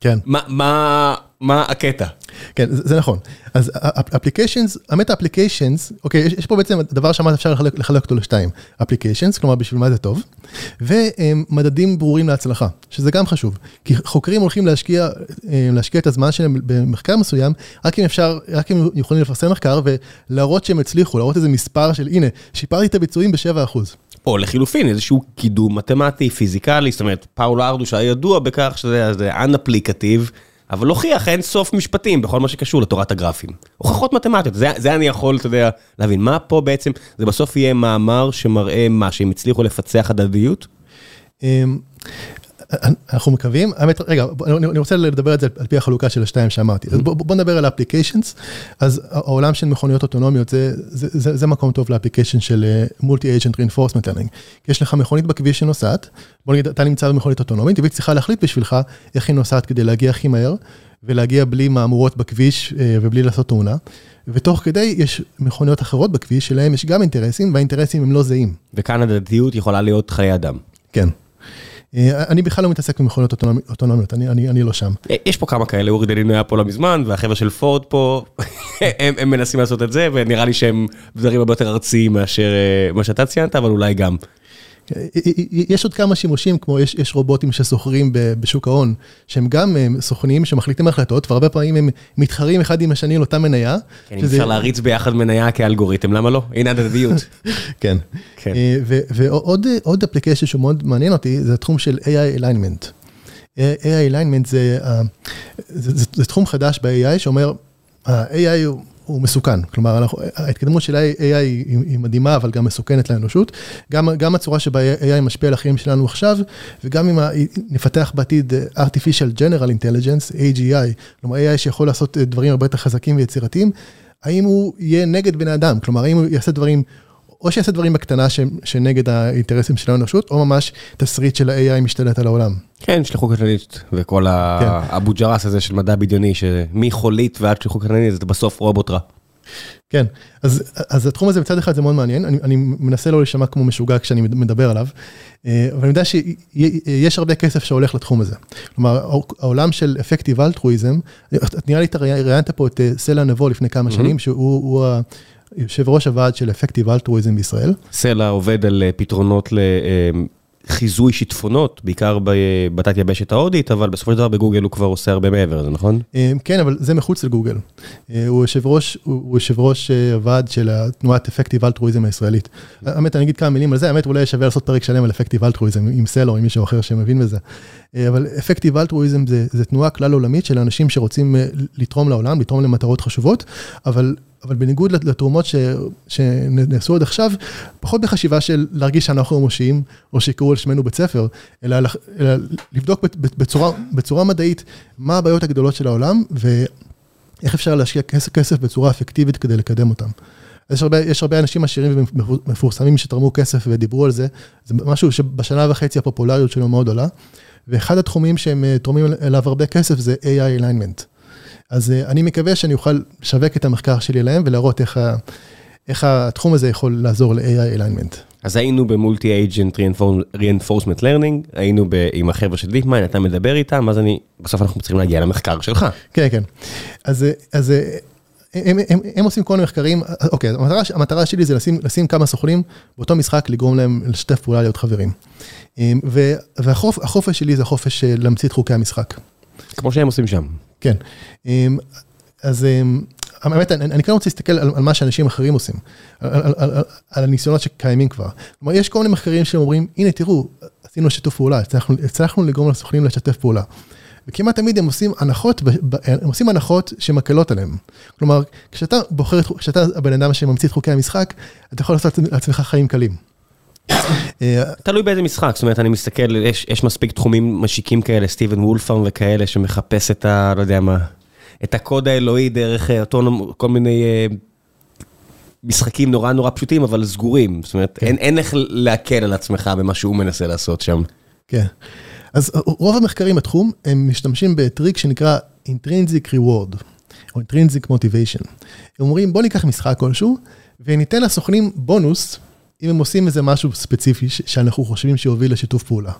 כן. מה, מה, הקטע? כן, זה, זה נכון. אז applications, האמת ה applications, אוקיי, יש, יש פה בעצם דבר שאמרת אפשר לחלק, לחלק אותו לשתיים. applications, כלומר בשביל מה זה טוב, ומדדים ברורים להצלחה, שזה גם חשוב. כי חוקרים הולכים להשקיע, להשקיע את הזמן שלהם במחקר מסוים, רק אם אפשר, רק אם יכולים לפרסם מחקר ולהראות שהם הצליחו, להראות איזה מספר של הנה, שיפרתי את הביצועים ב-7%. או לחילופין, איזשהו קידום מתמטי, פיזיקלי, זאת אומרת, פאול ארדוש היה ידוע בכך שזה אנפליקטיב, אבל הוכיח אין סוף משפטים בכל מה שקשור לתורת הגרפים. הוכחות מתמטיות, זה, זה אני יכול, אתה יודע, להבין. מה פה בעצם, זה בסוף יהיה מאמר שמראה מה, שהם הצליחו לפצח הדדיות? אנחנו מקווים, האמת, רגע, אני רוצה לדבר על זה על פי החלוקה של השתיים שאמרתי. אז בוא, בוא נדבר על applications, אז העולם של מכוניות אוטונומיות זה, זה, זה, זה מקום טוב ל application של multi-agent reinforcement learning. יש לך מכונית בכביש שנוסעת, בוא נגיד, אתה נמצא במכונית אוטונומית, והיא צריכה להחליט בשבילך איך היא נוסעת כדי להגיע הכי מהר, ולהגיע בלי מהמורות בכביש ובלי לעשות תאונה. ותוך כדי יש מכוניות אחרות בכביש שלהם יש גם אינטרסים, והאינטרסים הם לא זהים. וכאן הדדיות יכולה להיות חיי אדם. כן. אני בכלל לא מתעסק במכונות אוטונומיות, אני, אני, אני לא שם. יש פה כמה כאלה, אורי דנינו היה פה לא מזמן, והחבר'ה של פורד פה, <laughs> הם, הם מנסים לעשות את זה, ונראה לי שהם דברים הרבה יותר ארציים מאשר מה שאתה ציינת, אבל אולי גם. יש עוד כמה שימושים, כמו יש, יש רובוטים שסוחרים בשוק ההון, שהם גם סוכנים שמחליטים החלטות, והרבה פעמים הם מתחרים אחד עם השני על אותה מניה. כן, שזה... אפשר להריץ ביחד מניה כאלגוריתם, למה לא? הנה הדדיות. <laughs> כן. כן. ועוד אפליקציה שמאוד מעניין אותי, זה התחום של AI alignment. AI alignment זה, זה, זה, זה תחום חדש ב-AI שאומר, ה-AI הוא... הוא מסוכן, כלומר אנחנו, ההתקדמות של AI היא, היא מדהימה אבל גם מסוכנת לאנושות, גם, גם הצורה שבה AI משפיע על החיים שלנו עכשיו וגם אם נפתח בעתיד artificial general intelligence, AGI, כלומר AI שיכול לעשות דברים הרבה יותר חזקים ויצירתיים, האם הוא יהיה נגד בני אדם, כלומר האם הוא יעשה דברים, או שיעשה דברים בקטנה שנגד האינטרסים של האנושות, או ממש תסריט של ה-AI משתלט על העולם. כן, שליחו קטלנית וכל כן. האבו ג'רס הזה של מדע בדיוני, שמחולית ועד שליחו קטלנית זה בסוף רובוט רע. כן, אז, אז התחום הזה מצד אחד זה מאוד מעניין, אני, אני מנסה לא להישמע כמו משוגע כשאני מדבר עליו, אבל אני יודע שיש הרבה כסף שהולך לתחום הזה. כלומר, העולם של אפקטיב אלטרואיזם, נראה לי אתה ראיינת פה את סלע נבו לפני כמה שנים, שהוא יושב ראש הוועד של אפקטיב אלטרואיזם בישראל. סלע עובד על פתרונות לחיזוי שיטפונות, בעיקר בתת יבשת ההודית, אבל בסופו של דבר בגוגל הוא כבר עושה הרבה מעבר לזה, נכון? כן, אבל זה מחוץ לגוגל. הוא יושב ראש, הוא יושב ראש הוועד של התנועת אפקטיב אלטרואיזם הישראלית. האמת, אני אגיד כמה מילים על זה, האמת אולי שווה לעשות פרק שלם על אפקטיב אלטרואיזם עם סלע או עם מישהו אחר שמבין בזה. אבל אפקטיב אלטרואיזם זה, זה תנועה כלל עולמית של אנשים שרוצים לתרום לעולם, לתרום למטרות חשובות, אבל אבל בניגוד לתרומות שנעשו עד עכשיו, פחות בחשיבה של להרגיש שאנחנו המושיעים, או שיקראו על שמנו בית ספר, אלא, אלא לבדוק בצורה, בצורה מדעית מה הבעיות הגדולות של העולם, ואיך אפשר להשקיע כסף, כסף בצורה אפקטיבית כדי לקדם אותם. יש הרבה, יש הרבה אנשים עשירים ומפורסמים שתרמו כסף ודיברו על זה, זה משהו שבשנה וחצי הפופולריות שלו מאוד עולה, ואחד התחומים שהם תורמים אליו הרבה כסף זה AI alignment. אז אני מקווה שאני אוכל לשווק את המחקר שלי להם ולהראות איך, איך התחום הזה יכול לעזור ל-AI alignment. אז היינו במולטי אייג'נט reinforcement learning, היינו עם החבר'ה של DeepMind, אתה מדבר איתם, אז אני, בסוף אנחנו צריכים להגיע למחקר שלך. כן, כן. אז, אז הם, הם, הם עושים כל מיני מחקרים, אוקיי, המטרה, המטרה שלי זה לשים, לשים כמה סוכנים באותו משחק, לגרום להם לשתף פעולה, להיות חברים. והחופש שלי זה החופש להמציא את חוקי המשחק. כמו שהם עושים שם. כן. אז האמת, אני, אני כן רוצה להסתכל על, על מה שאנשים אחרים עושים, על, על, על, על הניסיונות שקיימים כבר. כלומר, יש כל מיני מחקרים שאומרים, הנה תראו, עשינו שיתוף פעולה, הצלחנו, הצלחנו לגרום לסוכנים לשתף פעולה. וכמעט תמיד הם עושים הנחות, הם עושים הנחות שמקלות עליהם. כלומר, כשאתה בוחר, כשאתה הבן אדם שממציא את חוקי המשחק, אתה יכול לעשות לעצמך חיים קלים. תלוי באיזה משחק, זאת אומרת, אני מסתכל, יש, יש מספיק תחומים משיקים כאלה, סטיבן וולפארם וכאלה, שמחפש את ה... לא יודע מה. את הקוד האלוהי דרך אותו, כל מיני משחקים נורא נורא פשוטים, אבל סגורים. זאת אומרת, אין, אין איך להקל על עצמך במה שהוא מנסה לעשות שם. כן. אז רוב המחקרים בתחום, הם משתמשים בטריק שנקרא intrinsic reward, או intrinsic motivation. הם אומרים, בוא ניקח משחק כלשהו, וניתן לסוכנים בונוס, אם הם עושים איזה משהו ספציפי שאנחנו חושבים שיוביל לשיתוף פעולה.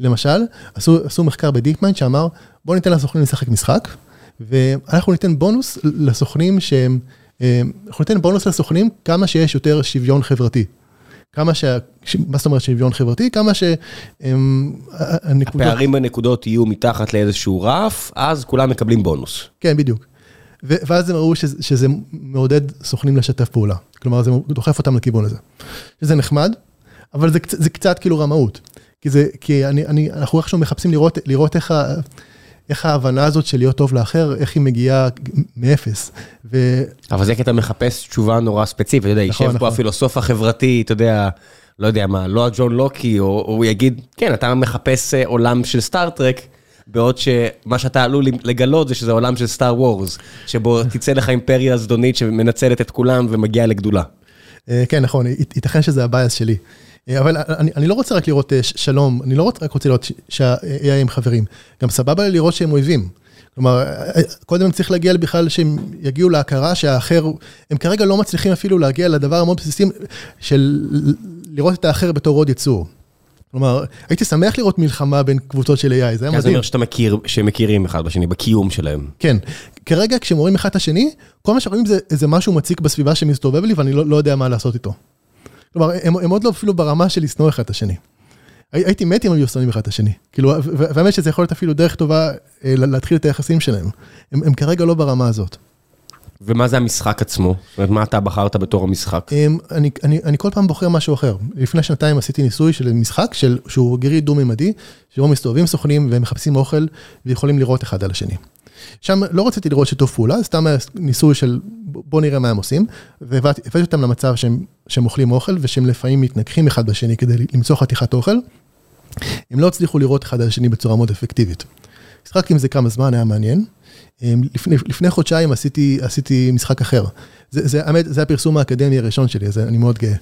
למשל, עשו, עשו מחקר ב DeepMind שאמר, בוא ניתן לסוכנים לשחק משחק, ואנחנו ניתן בונוס לסוכנים שהם, אנחנו ניתן בונוס לסוכנים כמה שיש יותר שוויון חברתי. כמה ש... מה זאת אומרת שוויון חברתי? כמה שהנקודות... הפערים בנקודות יהיו מתחת לאיזשהו רף, אז כולם מקבלים בונוס. כן, בדיוק. ואז הם ראו שזה, שזה מעודד סוכנים לשתף פעולה. כלומר, זה דוחף אותם לכיוון הזה. שזה נחמד, אבל זה, זה קצת כאילו רמאות. כי זה, כי אני, אני, אנחנו איכשהו מחפשים לראות, לראות איך ה... איך ההבנה הזאת של להיות טוב לאחר, איך היא מגיעה מאפס. ו... אבל זה כי אתה מחפש תשובה נורא ספציפית, אתה יודע, נכון, יישב נכון. פה הפילוסוף החברתי, אתה יודע, לא יודע מה, לא הג'ון לוק, או, הוא יגיד, כן, אתה מחפש אה, עולם של Star Trek, בעוד שמה שאתה עלול לגלות זה שזה עולם של Star Wars, שבו תצא לך אימפריה זדונית שמנצלת את כולם ומגיעה לגדולה. אה, כן, נכון, ייתכן שזה ה bias שלי. אה, אבל אני, אני לא רוצה רק לראות אה, שלום, אני לא רק רוצה לראות שה-AI הם חברים, גם סבבה לראות שהם אויבים. כלומר, אה, קודם צריך להגיע בכלל שהם יגיעו להכרה שהאחר, הם כרגע לא מצליחים אפילו להגיע לדבר המאוד בסיסי של לראות את האחר בתור עוד יצור. כלומר, הייתי שמח לראות מלחמה בין קבוצות של AI, זה היה מדהים. זה אומר שאתה מכיר, שהם מכירים אחד בשני, בקיום שלהם. כן. כרגע כשהם רואים אחד את השני, כל מה שרואים זה איזה משהו מציק בסביבה שמסתובב לי ואני לא, לא יודע מה לעשות איתו. כלומר, הם, הם עוד לא אפילו ברמה של לשנוא אחד את השני. הייתי מת אם היו שונאים אחד את השני. כאילו, והאמת שזה יכול להיות אפילו דרך טובה אה, להתחיל את היחסים שלהם. הם, הם כרגע לא ברמה הזאת. ומה זה המשחק עצמו? זאת אומרת, מה אתה בחרת בתור המשחק? הם, אני, אני, אני כל פעם בוחר משהו אחר. לפני שנתיים עשיתי ניסוי של משחק של, שהוא גריד דו-ממדי, שבו מסתובבים סוכנים והם מחפשים אוכל ויכולים לראות אחד על השני. שם לא רציתי לראות שיתוף פעולה, סתם ניסוי של בוא נראה מה הם עושים, והבאתי אותם למצב שהם, שהם אוכלים אוכל ושהם לפעמים מתנגחים אחד בשני כדי למצוא חתיכת אוכל. הם לא הצליחו לראות אחד על השני בצורה מאוד אפקטיבית. משחק עם זה כמה זמן, היה מעניין. לפני, לפני חודשיים עשיתי, עשיתי משחק אחר. זה, זה, האמת, זה הפרסום האקדמי הראשון שלי, אז אני מאוד גאה.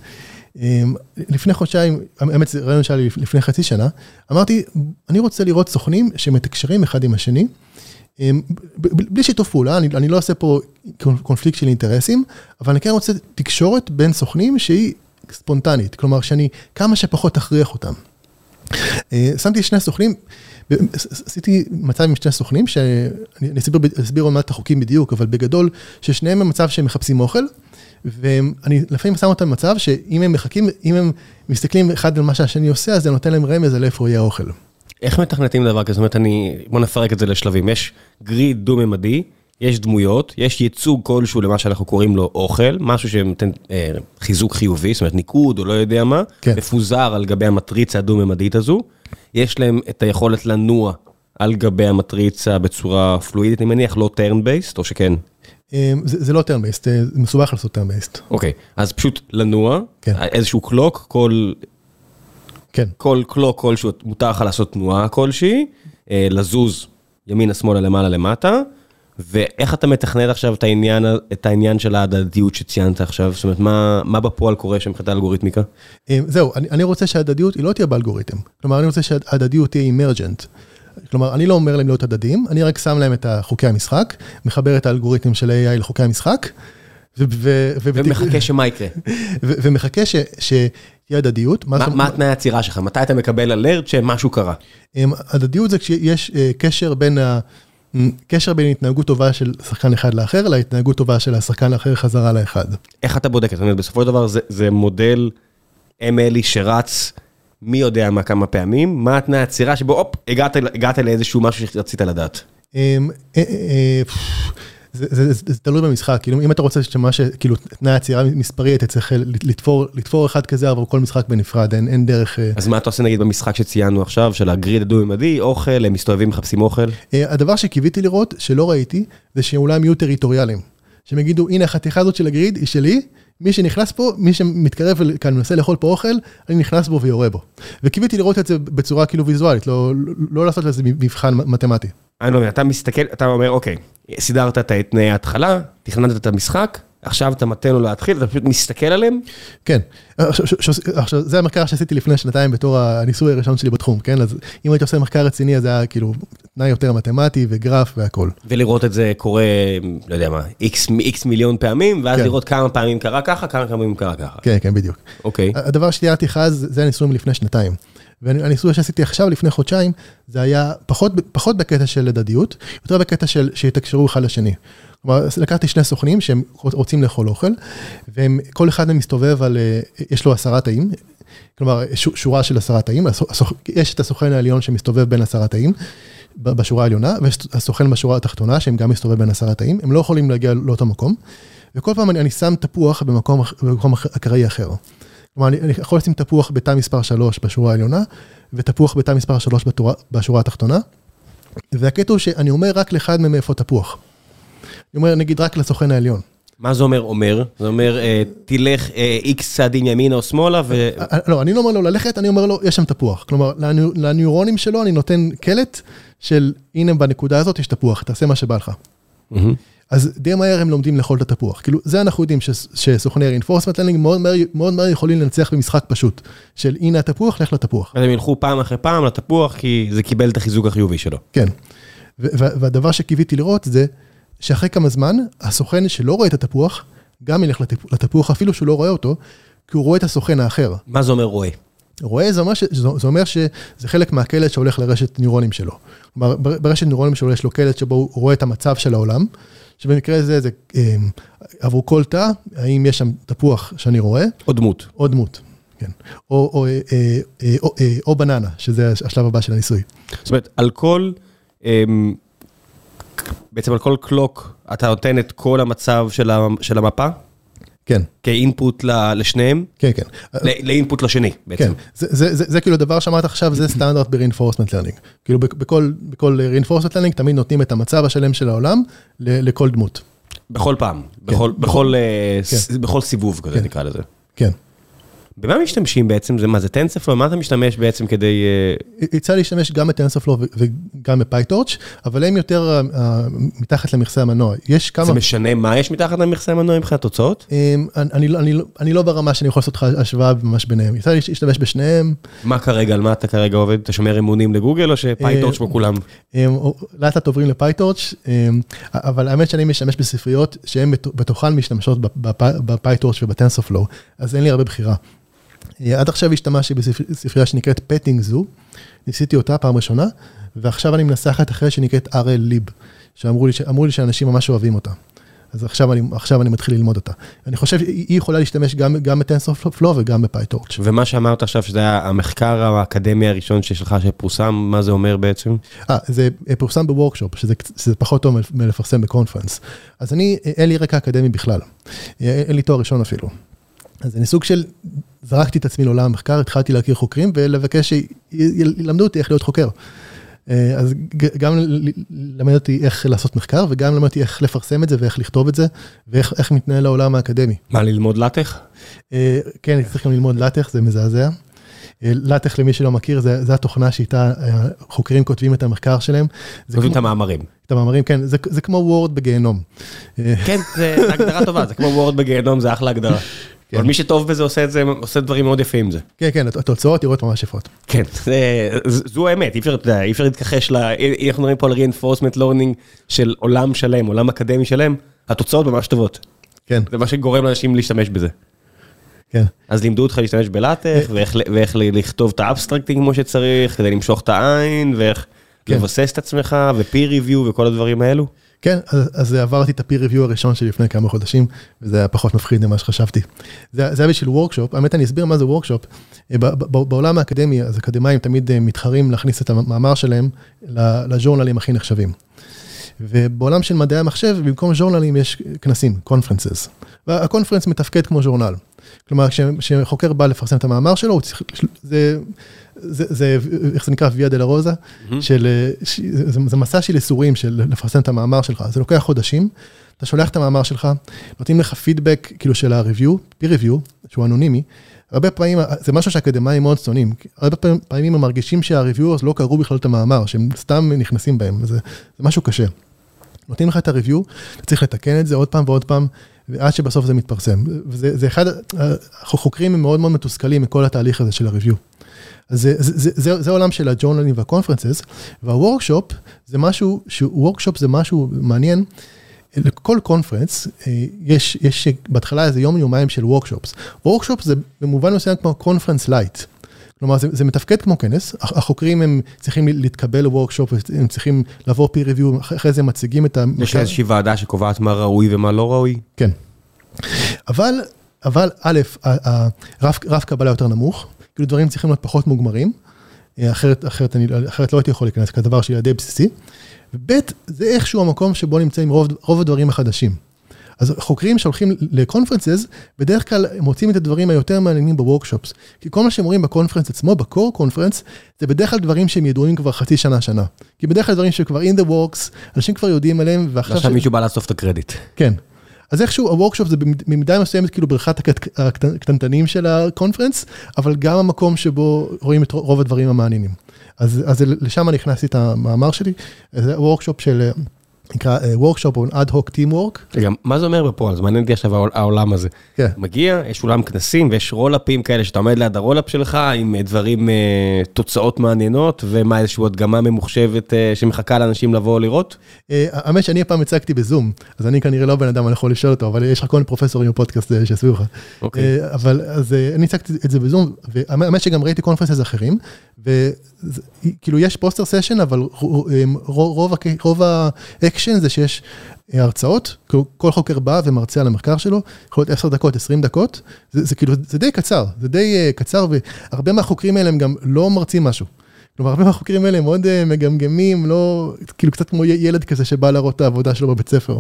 לפני חודשיים, האמת זה רעיון שהיה לי לפני חצי שנה, אמרתי, אני רוצה לראות סוכנים שמתקשרים אחד עם השני, אמ, בלי שיתוף פעולה, אני, אני לא עושה פה קונפליקט של אינטרסים, אבל אני כן רוצה תקשורת בין סוכנים שהיא ספונטנית, כלומר שאני כמה שפחות אכריח אותם. אה, שמתי שני סוכנים, עשיתי מצב עם שני סוכנים, שאני אסביר, אסביר עוד מעט את החוקים בדיוק, אבל בגדול, ששניהם במצב שהם מחפשים אוכל, ואני לפעמים שם אותם במצב שאם הם מחכים, אם הם מסתכלים אחד על מה שהשני עושה, אז זה נותן להם רמז על איפה יהיה האוכל. איך מתכנתים דבר כזה? זאת אומרת, אני... בוא נפרק את זה לשלבים. יש גריד דו-ממדי, יש דמויות, יש ייצוג כלשהו למה שאנחנו קוראים לו אוכל, משהו שנותן אה, חיזוק חיובי, זאת אומרת ניקוד או לא יודע מה, כן. מפוזר על גבי המטריצה הדו-ממדית הזו. יש להם את היכולת לנוע על גבי המטריצה בצורה פלואידית, אני מניח, לא turn based, או שכן? אמ, זה, זה לא turn based, זה מסובך לעשות turn based. אוקיי, אז פשוט לנוע, כן. איזשהו clock, כל כן. כל clock כלשהו, מותר לך לעשות תנועה כלשהי, אה, לזוז ימינה, שמאלה, למעלה, למטה, ואיך אתה מתכנן עכשיו את העניין, את העניין של ההדדיות שציינת עכשיו? זאת אומרת, מה, מה בפועל קורה שם מבחינת האלגוריתמיקה? אה, זהו, אני, אני רוצה שההדדיות היא לא תהיה באלגוריתם. כלומר, אני רוצה שההדדיות תהיה אימרג'נט. כלומר, אני לא אומר להם להיות הדדים, אני רק שם להם את חוקי המשחק, מחבר את האלגוריתם של AI לחוקי המשחק, ומחכה שמה יקרה. ומחכה שתהיה הדדיות. מה התנאי העצירה שלך? מתי אתה מקבל אלרט שמשהו קרה? הדדיות זה כשיש קשר בין קשר בין התנהגות טובה של שחקן אחד לאחר, להתנהגות טובה של השחקן האחר חזרה לאחד. איך אתה בודק? זאת אומרת, בסופו של דבר זה מודל MLE שרץ מי יודע מה כמה פעמים, מה התנאי העצירה שבו, הופ, הגעת לאיזשהו משהו שרצית לדעת. זה תלוי במשחק, כאילו אם אתה רוצה שמה ש... כאילו תנאי עצירה מספרי, אתה צריך לתפור אחד כזה עבור כל משחק בנפרד, אין דרך... אז מה אתה עושה נגיד במשחק שציינו עכשיו, של הגריד הדו-ממדי, אוכל, הם מסתובבים, מחפשים אוכל? הדבר שקיוויתי לראות, שלא ראיתי, זה שאולי הם יהיו טריטוריאליים. שהם יגידו, הנה החתיכה הזאת של הגריד היא שלי, מי שנכנס פה, מי שמתקרב כאן, מנסה לאכול פה אוכל, אני נכנס בו ויורה בו. וקיוויתי לראות את זה בצורה כאילו ויזואלית, לא לעשות לזה מבחן מתמטי. אני לא מבין, אתה מסתכל, אתה אומר, אוקיי, סידרת את תנאי ההתחלה, תכננת את המשחק, עכשיו אתה מתן לו להתחיל, אתה פשוט מסתכל עליהם? כן, עכשיו זה המחקר שעשיתי לפני שנתיים בתור הניסוי הראשון שלי בתחום, כן? אז אם הייתי עושה מחקר רציני, אז זה היה כאילו תנאי יותר מתמטי וגרף והכל. ולראות את זה קורה, לא יודע מה, איקס מיליון פעמים, ואז לראות כמה פעמים קרה ככה, כמה פעמים קרה ככה. כן, כן, בדיוק. אוקיי. הדבר שתיארתי לך זה הניסוי מלפני שנתיים. והניסוי שעשיתי עכשיו, לפני חודשיים, זה היה פחות בקטע של הדדיות, יותר בקטע של שיתקשרו אחד לשני. כלומר, לקחתי שני סוכנים שהם רוצים לאכול אוכל, וכל אחד מהם מסתובב על, יש לו עשרה תאים, כלומר, שורה של עשרה תאים, יש את הסוכן העליון שמסתובב בין עשרה תאים, בשורה העליונה, ויש הסוכן בשורה התחתונה, שהם גם מסתובב בין עשרה תאים, הם לא יכולים להגיע לאותו מקום, וכל פעם אני שם תפוח במקום אקראי אחר. כלומר, אני יכול לשים תפוח בתא מספר 3 בשורה העליונה, ותפוח בתא מספר 3 בשורה התחתונה, והקטע הוא שאני אומר רק לאחד מהם איפה תפוח. אני אומר, נגיד, רק לסוכן העליון. מה זה אומר אומר? זה אומר, תלך איקס צעדים ימינה או שמאלה ו... לא, אני לא אומר לו ללכת, אני אומר לו, יש שם תפוח. כלומר, לניורונים שלו אני נותן קלט של, הנה בנקודה הזאת יש תפוח, תעשה מה שבא לך. אז די מהר הם לומדים לאכול את התפוח. כאילו, זה אנחנו יודעים שסוכני reinforcement learning מאוד מהר יכולים לנצח במשחק פשוט. של הנה התפוח, לך לתפוח. אז הם ילכו פעם אחרי פעם לתפוח, כי זה קיבל את החיזוק החיובי שלו. כן. והדבר שקיוויתי לראות זה, שאחרי כמה זמן, הסוכן שלא רואה את התפוח, גם ילך לתפוח אפילו שהוא לא רואה אותו, כי הוא רואה את הסוכן האחר. מה זה אומר רואה? רואה זה אומר, ש, זה אומר שזה חלק מהקלט שהולך לרשת ניורונים שלו. כלומר, ברשת ניורונים שלו יש לו קלט שבו הוא רואה את המצב של העולם, שבמקרה הזה זה עבור כל תא, האם יש שם תפוח שאני רואה. או דמות. או דמות, כן. או, או, או, או, או בננה, שזה השלב הבא של הניסוי. זאת אומרת, על כל, בעצם על כל קלוק, אתה נותן את כל המצב של המפה? כן. כאינפוט לשניהם? כן, כן. לאינפוט לשני, בעצם. כן, זה כאילו דבר שאמרת עכשיו, זה סטנדרט ב-reinforcement learning. כאילו בכל reinforcement learning תמיד נותנים את המצב השלם של העולם לכל דמות. בכל פעם, בכל סיבוב כזה נקרא לזה. כן. במה משתמשים בעצם? זה מה זה טנספלו? מה אתה משתמש בעצם כדי... יצא להשתמש גם בטנספלו וגם בפייטורץ', אבל הם יותר מתחת למכסה המנוע. יש כמה... זה משנה מה יש מתחת למכסה המנוע מבחינת תוצאות? אני לא ברמה שאני יכול לעשות לך השוואה ממש ביניהם. יצא להשתמש בשניהם. מה כרגע, על מה אתה כרגע עובד? אתה שומר אמונים לגוגל או שפייטורץ' כמו כולם? לאט לאט עוברים ל PyTorch, אבל האמת שאני משתמש בספריות שהן בתוכן משתמשות ב PyTorch וב TensorFlow, אז אין לי הרבה בחירה. עד עכשיו השתמשתי בספרייה שנקראת PettingZoo, ניסיתי אותה פעם ראשונה, ועכשיו אני מנסה אחת אחרת שנקראת RLlib, שאמרו לי, לי שאנשים ממש אוהבים אותה. אז עכשיו אני, עכשיו אני מתחיל ללמוד אותה. אני חושב שהיא יכולה להשתמש גם, גם ב TensorFlow וגם ב PyTorch. ומה שאמרת עכשיו, שזה היה המחקר האקדמי הראשון שיש לך שפורסם, מה זה אומר בעצם? אה, זה פורסם בוורקשופ, שזה, שזה פחות טוב מלפרסם בקונפרנס. אז אני, אין לי רקע אקדמי בכלל. אין לי תואר ראשון אפילו. אז אני סוג של, זרקתי את עצמי לעולם המחקר, התחלתי להכיר חוקרים ולבקש שילמדו אותי איך להיות חוקר. אז גם למד אותי איך לעשות מחקר וגם למד אותי איך לפרסם את זה ואיך לכתוב את זה ואיך מתנהל העולם האקדמי. מה, ללמוד לטח? כן, אני צריך גם ללמוד לטח, זה מזעזע. לטח למי שלא מכיר, זה התוכנה שאיתה חוקרים כותבים את המחקר שלהם. כותבים את המאמרים. את המאמרים, כן, זה כמו וורד בגיהנום. כן, זו הגדרה טובה, זה כמו וורד בגיהנום, זה אחלה הגדרה. <laughs> אבל מי שטוב בזה עושה את זה, עושה דברים מאוד יפים עם זה. כן, כן, התוצאות נראות ממש יפות. כן, זו האמת, אי אפשר להתכחש ל... אנחנו מדברים פה על reinforcement learning של עולם שלם, עולם אקדמי שלם, התוצאות ממש טובות. כן, זה מה שגורם לאנשים להשתמש בזה. כן. אז לימדו אותך להשתמש ב LaTeX, ואיך ל- ואיך ל- לכתוב את האבסטרקטים כמו שצריך, כדי למשוך את העין, ואיך כן. לבסס את עצמך, ו-peer review וכל הדברים האלו. כן, אז, אז עברתי את ה-peer review הראשון שלי לפני כמה חודשים, וזה היה פחות מפחיד ממה שחשבתי. זה, זה היה בשביל workshop, האמת אני אסביר מה זה workshop. אה, בעולם האקדמי, אז אקדמאים תמיד אה, מתחרים להכניס את המאמר שלהם ל- לג'ורנלים הכי נחשבים. ובעולם של מדעי המחשב, במקום ז'ורנלים יש כנסים, conferences. והקונפרנס מתפקד כמו ז'ורנל. כלומר, כש- כשחוקר בא לפרסם את המאמר שלו, הוא צריך, זה, זה, זה, איך זה נקרא, ויה דלה רוזה, של, אה, ש- זה, זה מסע של ייסורים של לפרסם את המאמר שלך, זה לוקח חודשים, אתה שולח את המאמר שלך, נותנים לך פידבק, כאילו של ה-review, peer review, שהוא אנונימי, הרבה פעמים, זה משהו שאקדמאים מאוד שונאים, הרבה פעמים- הם מרגישים שה-reviewers לא קראו בכלל את המאמר, שהם סתם נכנסים בהם, זה, זה משהו קשה. נותנים לך את ה-review, אתה צריך לתקן את זה עוד פעם ועוד פעם, ועד שבסוף זה מתפרסם. וזה זה אחד, החוקרים הם מאוד מאוד מתוסכלים מכל התהליך הזה של ה-review. אז זה, זה, זה, זה, זה העולם של הג'ורנלים וה conferences, וה workshop זה משהו, workshop זה משהו מעניין. לכל conference יש, יש בהתחלה איזה יום יומיים של workshops. workshop זה במובן מסוים כמו conference lite. כלומר זה, זה מתפקד כמו כנס, הח- החוקרים הם צריכים להתקבל ל workshop, הם צריכים לעבור peer review, אח- אחרי זה הם מציגים את ה... יש איזושהי ועדה שקובעת מה ראוי ומה לא ראוי. כן. אבל, אבל א', ה- ה- רף, רף קבלה יותר נמוך, כאילו דברים צריכים להיות פחות מוגמרים, אה, אחרת, אחרת, אני, אחרת לא הייתי יכול להיכנס כדבר שלי די בסיסי. וב', זה איכשהו המקום שבו נמצאים רוב, רוב הדברים החדשים. אז חוקרים שהולכים לקונפרנסס, בדרך כלל הם מוצאים את הדברים היותר מעניינים בוורקשופס. כי כל מה שהם רואים בקונפרנס עצמו, בקור קונפרנס, זה בדרך כלל דברים שהם ידועים כבר חצי שנה, שנה. כי בדרך כלל דברים שכבר in the works, אנשים כבר יודעים עליהם, ועכשיו... עכשיו ש- מישהו בא לאסוף את הקרדיט. כן. אז איכשהו ה workshop זה במידה מסוימת כאילו בריכת הקט- הקט- הקטנטנים של ה conference, אבל גם המקום שבו רואים את רוב הדברים המעניינים. אז, אז לשם נכנסתי את המאמר שלי, זה workshop של, נקרא workshop on ad hoc teamwork. רגע, מה זה אומר בפועל? זה מעניין אותי עכשיו העול- העולם הזה. כן. מגיע, יש אולם כנסים ויש רולאפים כאלה שאתה עומד ליד הרולאפ שלך עם אה, דברים, אה, תוצאות מעניינות, ומה איזושהי הדגמה ממוחשבת אה, שמחכה לאנשים לבוא לראות? אה, האמת שאני פעם הצגתי בזום, אז אני כנראה לא בן אדם, אני יכול לשאול אותו, אבל יש לך כל מיני פרופסורים בפודקאסט אה, שיסבירו לך. אוקיי. אה, אבל אז אה, אני הצגתי את זה בזום, והאמת שגם ראיתי conferences אחרים, וכאילו יש poster session, אבל אה, רוב האקשן זה שיש אה, הרצאות, כל- חוקר בא ומרצה על המחקר שלו, יכול להיות 10 דקות, 20 דקות, זה זה כאילו, זה די קצר, זה די אה, קצר, והרבה מהחוקרים האלה הם גם לא מרצים משהו. כלומר, הרבה מהחוקרים האלה הם מאוד אה, מגמגמים, לא, כאילו קצת כמו ילד כזה שבא להראות את העבודה שלו בבית ספר.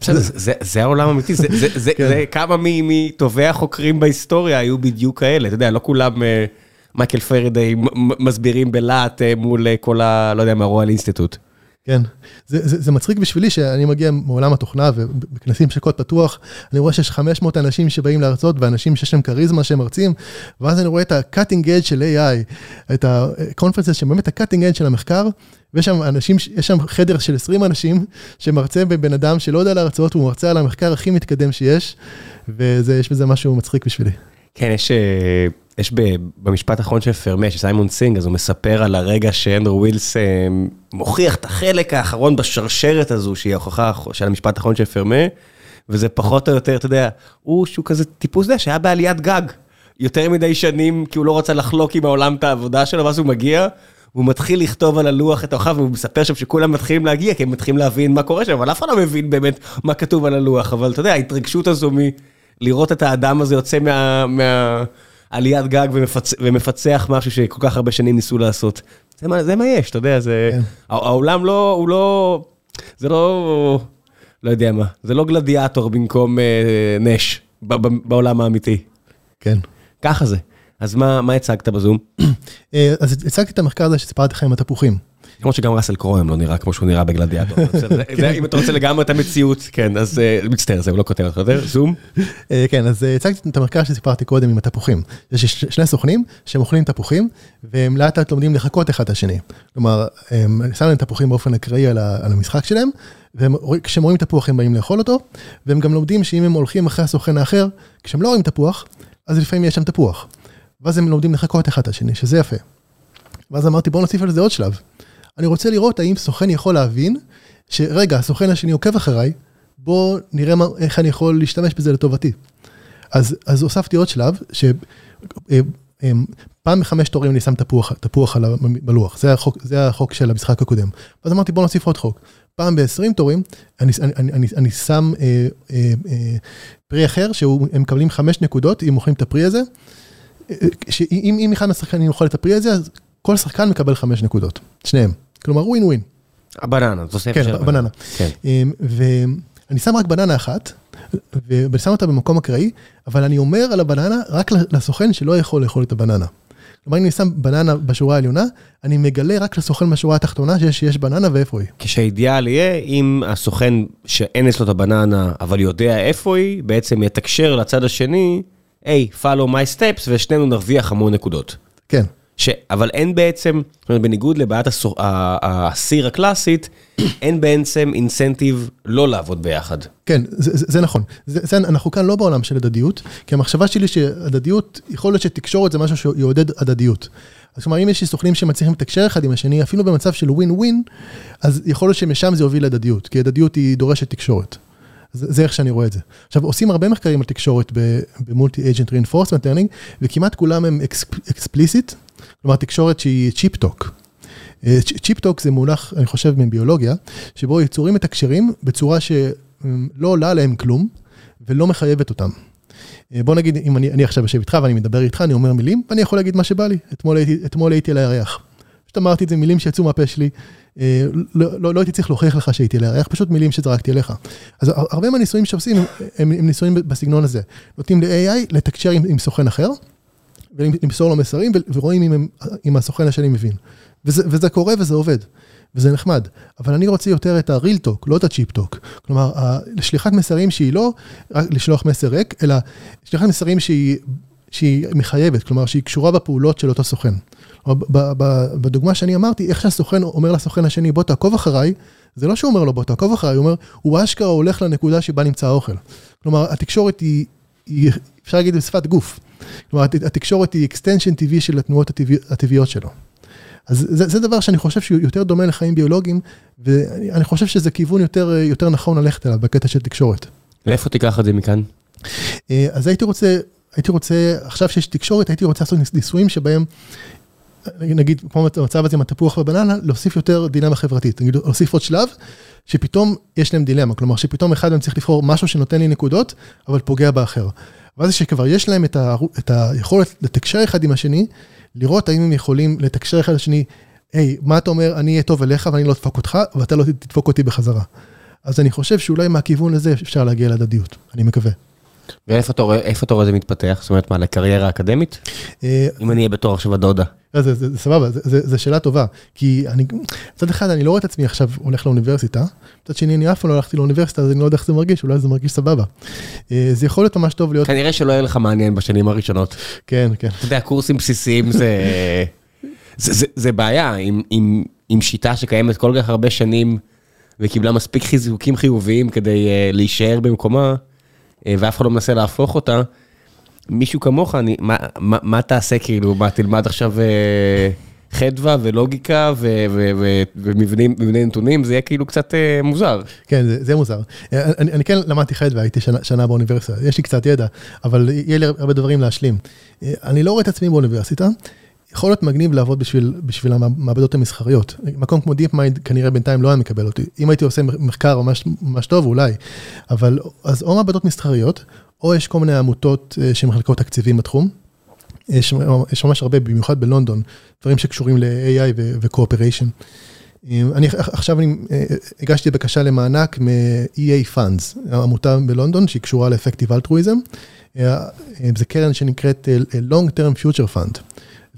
בסדר, זה- העולם האמיתי, זה- זה- זה כן. זה כמה מטובי החוקרים בהיסטוריה היו בדיוק כאלה, אתה יודע, לא כולם מייקל מ- מסבירים בלהט מול כל ה... לא יודע מה, רועל אינסטיטוט. כן, זה, זה, זה מצחיק בשבילי שאני מגיע מעולם התוכנה ובכנסים של קוד פתוח, אני רואה שיש 500 אנשים שבאים להרצות ואנשים שיש להם כריזמה שהם מרצים, ואז אני רואה את ה-cutting edge של AI, את ה-conferences שבאמת ה-cutting edge של המחקר, ויש שם אנשים, יש שם חדר של 20 אנשים שמרצה בו בן אדם שלא יודע להרצות, הוא מרצה על המחקר הכי מתקדם שיש, ויש בזה משהו מצחיק בשבילי. כן, יש, אה, יש במשפט האחרון של פרמה, סיימון סינג, אז הוא מספר על הרגע שאנדרו ויילס אה, מוכיח את החלק האחרון בשרשרת הזו, שהיא ההוכחה של המשפט האחרון של פרמה, וזה פחות או יותר, אתה יודע, הוא שהוא כזה טיפוס, אתה יודע, שהיה בעליית גג. יותר מדי שנים, כי הוא לא רצה לחלוק עם העולם את העבודה שלו, ואז הוא מגיע, הוא מתחיל לכתוב על הלוח את ההוכחה, והוא מספר שם שכולם מתחילים להגיע, כי הם מתחילים להבין מה קורה שם, אבל אף אחד לא מבין באמת מה כתוב על הלוח, אבל אתה יודע, ההתרגשות הזו מ... לראות את האדם הזה יוצא מה... מה... עליית גג ומפצ... ומפצח משהו שכל כך הרבה שנים ניסו לעשות. זה מה, זה מה יש, אתה יודע, זה... כן. הע- העולם לא, הוא לא... זה לא... לא יודע מה, זה לא גלדיאטור במקום אה, נש ב- ב- בעולם האמיתי. כן. ככה זה. אז מה, מה הצגת בזום? אה, אז הצגתי את המחקר הזה שסיפרתי לך עם התפוחים. למרות שגם ראסל קרוהם לא נראה כמו שהוא נראה בגלדיאטור. <laughs> אם אתה רוצה לגמרי את המציאות, כן, אז אה, מצטער, זה הוא לא כותב אותך יותר, זום. <laughs> אה, כן, אז אה, הצגתי את המחקר שסיפרתי קודם עם התפוחים. יש שני סוכנים שהם אוכלים תפוחים, והם לאט לאט לומדים לחקות אחד את השני. כלומר, הם שמים להם תפוחים באופן אקראי על המשחק שלהם, וכשהם רואים תפוח הם באים לאכול אותו, והם גם לומדים שאם הם הולכים אחרי הסוכן האחר, כשהם לא רואים תפוח, אז לפעמים יש שם תפוח. ואז הם לומדים לחקות אחד את השני, שזה יפה. ואז אמרתי, בואו נוסיף על זה עוד שלב. אני רוצה לראות האם סוכן יכול להבין, שרגע, הסוכן השני עוקב אחריי, בוא נראה מה, איך אני יכול להשתמש בזה לטובתי. אז, אז הוספתי עוד שלב, שפעם בחמש תורים אני שם תפוח, תפוח על, בלוח, זה החוק, זה החוק של המשחק הקודם. אז אמרתי בוא נוסיף עוד חוק. פעם ב-20 תורים, אני, אני, אני, אני, אני שם אה, אה, אה, פרי אחר, שהם מקבלים 5 נקודות אם אוכלים את הפרי הזה. שאם אחד מהשחקנים אוכל את הפרי הזה, אז כל שחקן מקבל 5 נקודות, שניהם. כלומר ווין ווין. הבננה, תוספת כן, של הבננה. כן, בננה. ואני שם רק בננה אחת, ואני שם אותה במקום אקראי, אבל אני אומר על הבננה רק לסוכן שלא יכול לאכול את הבננה. כלומר, אם אני שם בננה בשורה העליונה, אני מגלה רק לסוכן בשורה התחתונה שיש, שיש בננה ואיפה היא. כשהאידיאל יהיה, אם הסוכן שאין אצלו את הבננה, אבל יודע איפה היא, בעצם יתקשר לצד השני, היי, hey, follow my steps, ושנינו נרוויח המון נקודות. כן. ש... אבל אין בעצם, זאת אומרת, בניגוד לבעיית הסור... הסיר הקלאסית, <clears throat> אין בעצם אינסנטיב לא לעבוד ביחד. כן, זה, זה, זה נכון. זה, זה, אנחנו כאן לא בעולם של הדדיות, כי המחשבה שלי שהדדיות, יכול להיות שתקשורת זה משהו שיעודד הדדיות. אז כלומר, אם יש סוכנים שמצליחים לתקשר אחד עם השני, אפילו במצב של ווין ווין, אז יכול להיות שמשם זה יוביל לדדיות, כי הדדיות היא דורשת תקשורת. זה, זה איך שאני רואה את זה. עכשיו, עושים הרבה מחקרים על תקשורת במולטי-אג'נט reinforcement learning, וכמעט כולם הם explicit, כלומר תקשורת שהיא cheap talk. Cheap talk זה מונח, אני חושב, מביולוגיה, שבו יצורים מתקשרים בצורה שלא עולה עליהם כלום, ולא מחייבת אותם. אה, בוא נגיד, אם אני, אני עכשיו יושב איתך ואני מדבר איתך, אני אומר מילים, ואני יכול להגיד מה שבא לי. אתמול הייתי, אתמול הייתי על הירח. פשוט אמרתי את זה, מילים שיצאו מהפה שלי, אה, לא, לא, לא הייתי צריך להוכיח לך שהייתי על הירח, פשוט מילים שזרקתי אליך. אז הרבה מהניסויים שעושים הם, הם ניסויים בסגנון הזה. נותנים ל-AI לתקשר עם, עם סוכן אחר, ולמסור לו מסרים, ורואים אם, אם הסוכן השני מבין. וזה, וזה קורה וזה עובד, וזה נחמד. אבל אני רוצה יותר את ה-real talk, לא את ה-cheap talk. כלומר, שליחת מסרים שהיא לא רק לשלוח מסר ריק, אלא שליחת מסרים שהיא, שהיא מחייבת, כלומר שהיא קשורה בפעולות של אותו סוכן. בדוגמה שאני אמרתי, איך שהסוכן אומר לסוכן השני, בוא תעקוב אחריי, זה לא שהוא אומר לו בוא תעקוב אחריי, הוא אומר, הוא אשכרה הולך לנקודה שבה נמצא האוכל. כלומר, התקשורת היא אפשר להגיד בשפת גוף. כלומר, התקשורת היא extension טבעי של התנועות הטבעיות שלו. אז זה, זה דבר שאני חושב שהוא יותר דומה לחיים ביולוגיים, ואני חושב שזה כיוון יותר, יותר נכון ללכת אליו בקטע של תקשורת. לאיפה תיקח את זה מכאן? אה, אז הייתי רוצה, הייתי רוצה, עכשיו שיש תקשורת, הייתי רוצה לעשות ניסויים שבהם, נגיד, כמו המצב הזה עם התפוח והבננה, להוסיף יותר דילמה חברתית. נגיד, להוסיף עוד שלב, שפתאום יש להם דילמה, כלומר שפתאום אחד מהם צריך לבחור משהו שנותן לי נקודות, אבל פוגע באחר. ואז שכבר יש להם את, ה, את היכולת לתקשר אחד עם השני, לראות האם הם יכולים לתקשר אחד לשני, היי, מה אתה אומר, אני אהיה טוב אליך ואני לא אדפוק אותך, ואתה לא תדפוק אותי בחזרה. אז אני חושב שאולי מהכיוון הזה אפשר להגיע להדדיות, אני מקווה. ואיפה אתה רואה, זה מתפתח? זאת אומרת, מה, לקריירה אקדמית? אה, אם אני אהיה בתור עכשיו הדודה. אה, זה, סבבה, זו שאלה טובה, כי אני, מצד אחד אני לא רואה את עצמי עכשיו הולך לאוניברסיטה, מצד שני אני אף פעם לא הלכתי לאוניברסיטה, אז אני לא יודע איך זה מרגיש, אולי זה מרגיש סבבה. אה, זה יכול להיות ממש טוב להיות... כנראה שלא יהיה לך מעניין בשנים הראשונות. כן, כן. אתה יודע, קורסים בסיסיים זה, זה, בעיה, עם, שיטה שקיימת כל כך הרבה שנים, וקיבלה מספיק חיזוקים חיוביים כדי uh, להישאר במקומה, ואף אחד לא מנסה להפוך אותה. מישהו כמוך, אני, מה, מה, מה תעשה כאילו, מה תלמד עכשיו אה, חדווה ולוגיקה ו, ו, ו, ומבני נתונים, זה יהיה כאילו קצת אה, מוזר. כן, זה, זה מוזר. אה, אני, אני כן למדתי חדווה, הייתי שנה, שנה באוניברסיטה, יש לי קצת ידע, אבל יהיה לי הרבה דברים להשלים. אה, אני לא רואה את עצמי באוניברסיטה. יכול להיות מגניב לעבוד בשביל, בשביל המעבדות המסחריות. מקום כמו DeepMind כנראה בינתיים לא היה מקבל אותי. אם הייתי עושה מחקר ממש, ממש טוב, אולי. אבל, אז או מעבדות מסחריות, או יש כל מיני עמותות אה, שמחלקות תקציבים בתחום. יש, יש ממש הרבה, במיוחד בלונדון, דברים שקשורים ל-AI ו-cooperation. אה, אני עכשיו אני אה, הגשתי בקשה למענק מ-EA Funds, עמותה בלונדון שהיא קשורה ל effective altruism. זה קרן שנקראת Long Term Future Fund.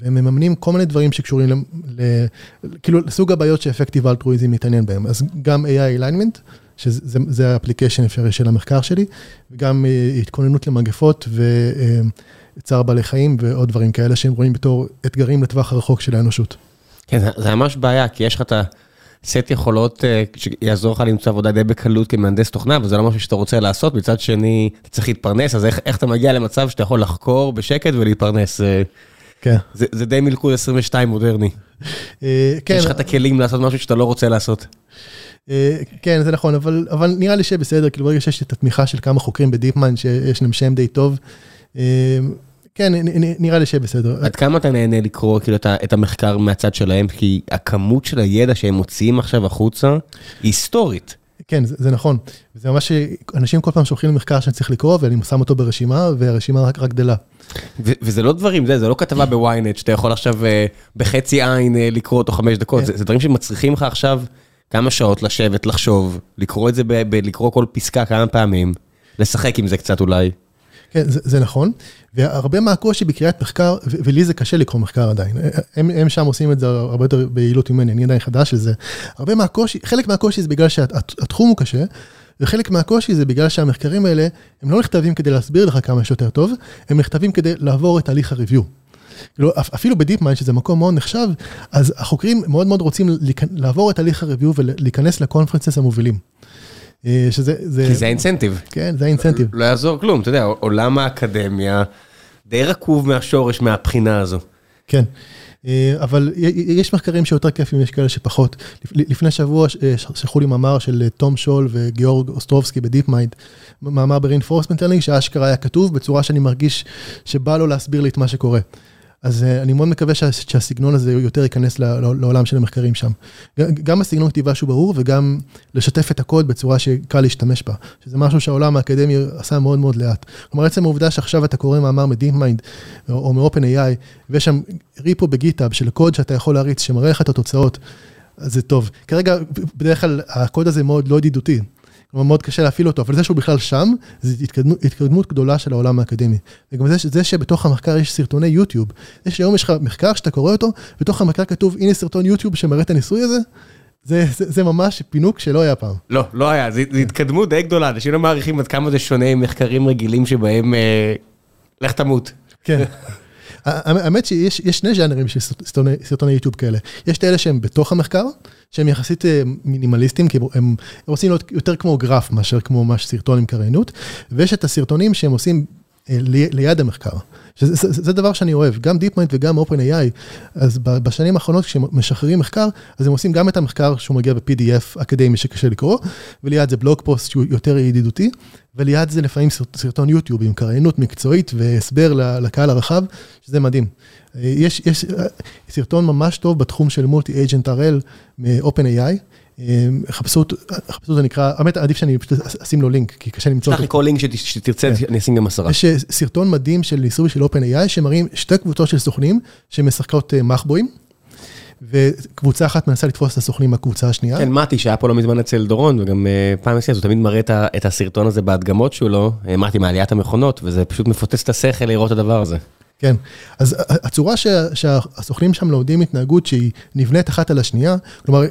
והם מממנים כל מיני דברים שקשורים ל, ל, כאילו לסוג הבעיות ש effective altruism מתעניין בהם. אז גם AI alignment, שזה ה application אפשרי של המחקר שלי, וגם אה, התכוננות למגפות וצער אה, בעלי חיים ועוד דברים כאלה שהם רואים בתור אתגרים לטווח הרחוק של האנושות. כן, זה ממש בעיה, כי יש לך את הסט יכולות אה, שיעזור לך למצוא עבודה די בקלות כמהנדס תוכנה, וזה לא משהו שאתה רוצה לעשות, מצד שני, אתה צריך להתפרנס, אז איך, איך אתה מגיע למצב שאתה יכול לחקור בשקט ולהתפרנס? כן. זה, זה די מלכוד 22 מודרני. כן. יש לך את הכלים לעשות משהו שאתה לא רוצה לעשות. כן, זה נכון, אבל נראה לי שבסדר, כאילו ברגע שיש את התמיכה של כמה חוקרים בדיפמן, שיש להם שם די טוב. כן, נראה לי שבסדר. עד כמה אתה נהנה לקרוא כאילו את המחקר מהצד שלהם, כי הכמות של הידע שהם מוציאים עכשיו החוצה, היא היסטורית. כן, זה, זה נכון. זה ממש, אנשים כל פעם שולחים לי מחקר שאני צריך לקרוא, ואני שם אותו ברשימה, והרשימה רק, רק גדלה. וזה לא דברים, זה, זה לא כתבה בוויינט, שאתה יכול עכשיו uh, בחצי עין uh, לקרוא אותו חמש דקות, כן. זה, זה דברים שמצריכים לך עכשיו כמה שעות לשבת, לחשוב, לקרוא את זה, ב, ב, לקרוא כל פסקה כמה פעמים, לשחק עם זה קצת אולי. כן, זה, זה נכון, והרבה מהקושי בקריאת מחקר, ולי זה קשה לקרוא מחקר עדיין, הם, הם שם עושים את זה הרבה יותר ביעילות ממני, אני עדיין חדש לזה. הרבה מהקושי, חלק מהקושי זה בגלל שהתחום הוא קשה, וחלק מהקושי זה בגלל שהמחקרים האלה, הם לא נכתבים כדי להסביר לך כמה שיותר טוב, הם נכתבים כדי לעבור את הליך ה review. כאילו, אפילו ב DeepMind, שזה מקום מאוד נחשב, אז החוקרים מאוד מאוד רוצים לעבור את הליך ה review ולהיכנס ל conferences המובילים. אה, שזה... זה... כי זה ה incentive. כן, זה ה incentive. לא יעזור כלום, אתה יודע, עולם האקדמיה די רקוב מהשורש מהבחינה הזו. כן. אה, אבל יש מחקרים שיותר כיפים, יש כאלה שפחות. לפני שבוע אה, שלחו לי מאמר של תום שול וגיאורג אוסטרובסקי ב DeepMind, מאמר ב-reinforcement learning, שאשכרה היה כתוב בצורה שאני מרגיש שבא לו להסביר לי את מה שקורה. אז uh, אני מאוד מקווה שה, שהסגנון הזה יותר ייכנס לעולם של המחקרים שם. גם הסגנון כתיבה שהוא ברור וגם לשתף את הקוד בצורה שקל להשתמש בה, שזה משהו שהעולם האקדמי עשה מאוד מאוד לאט. כלומר, עצם העובדה שעכשיו אתה קורא מאמר מ-DeepMind או מ-OpenAI, ויש שם ריפו בגיטאב של קוד שאתה יכול להריץ, שמראה לך את התוצאות, אז זה טוב. כרגע, בדרך כלל הקוד הזה מאוד לא ידידותי. כלומר, מאוד קשה להפעיל אותו, אבל זה שהוא בכלל שם, זה התקדמות, התקדמות גדולה של העולם האקדמי. וגם זה, זה שבתוך המחקר יש סרטוני יוטיוב, יש היום יש לך מחקר שאתה קורא אותו, בתוך המחקר כתוב, הנה סרטון יוטיוב שמראה את הניסוי הזה, זה, זה, זה ממש פינוק שלא היה פעם. לא, לא היה, זו התקדמות די גדולה, אנשים לא מעריכים עד כמה זה שונה ממחקרים רגילים שבהם, אה, לך תמות. כן. <laughs> האמת שיש שני ז'אנרים של סרטוני יוטיוב כאלה. יש את אלה שהם בתוך המחקר, שהם יחסית אה, מינימליסטיים, כי הם, רוצים להיות יותר כמו גרף מאשר כמו ממש סרטון עם קריינות, ויש את הסרטונים שהם עושים אה, ליד המחקר. שזה, זה, זה דבר שאני אוהב, גם DeepMind וגם OpenAI, אז בשנים האחרונות כשהם משחררים מחקר, אז הם עושים גם את המחקר שהוא מגיע ב-PDF אקדמי שקשה לקרוא, וליד זה בלוג פוסט שהוא יותר ידידותי, וליד זה לפעמים סרטון יוטיוב עם קריינות מקצועית והסבר לקהל הרחב, שזה מדהים. יש, יש סרטון ממש טוב בתחום של מולטי אג'נט RL מ-OpenAI, חפשו אותו, זה נקרא, האמת עדיף שאני פשוט אשים לו לינק, כי קשה למצוא אותו. שלח לי כל לינק שתרצה, כן. אני אשים גם עשרה. יש סרטון מדהים של ניסוי של OpenAI, שמראים שתי קבוצות של סוכנים שמשחקות אה, מחבואים. וקבוצה אחת מנסה לתפוס את הסוכנים מהקבוצה השנייה. כן, מתי שהיה פה לא מזמן אצל דורון, וגם uh, פעם עשייה, הוא תמיד מראה את הסרטון הזה בהדגמות שלו, אה, מתי מעליית המכונות, וזה פשוט מפוצץ את השכל לראות את הדבר הזה. כן, אז הצורה שה, שהסוכנים שם לומדים התנהגות שהיא נבנית אחת על השנייה, כלומר,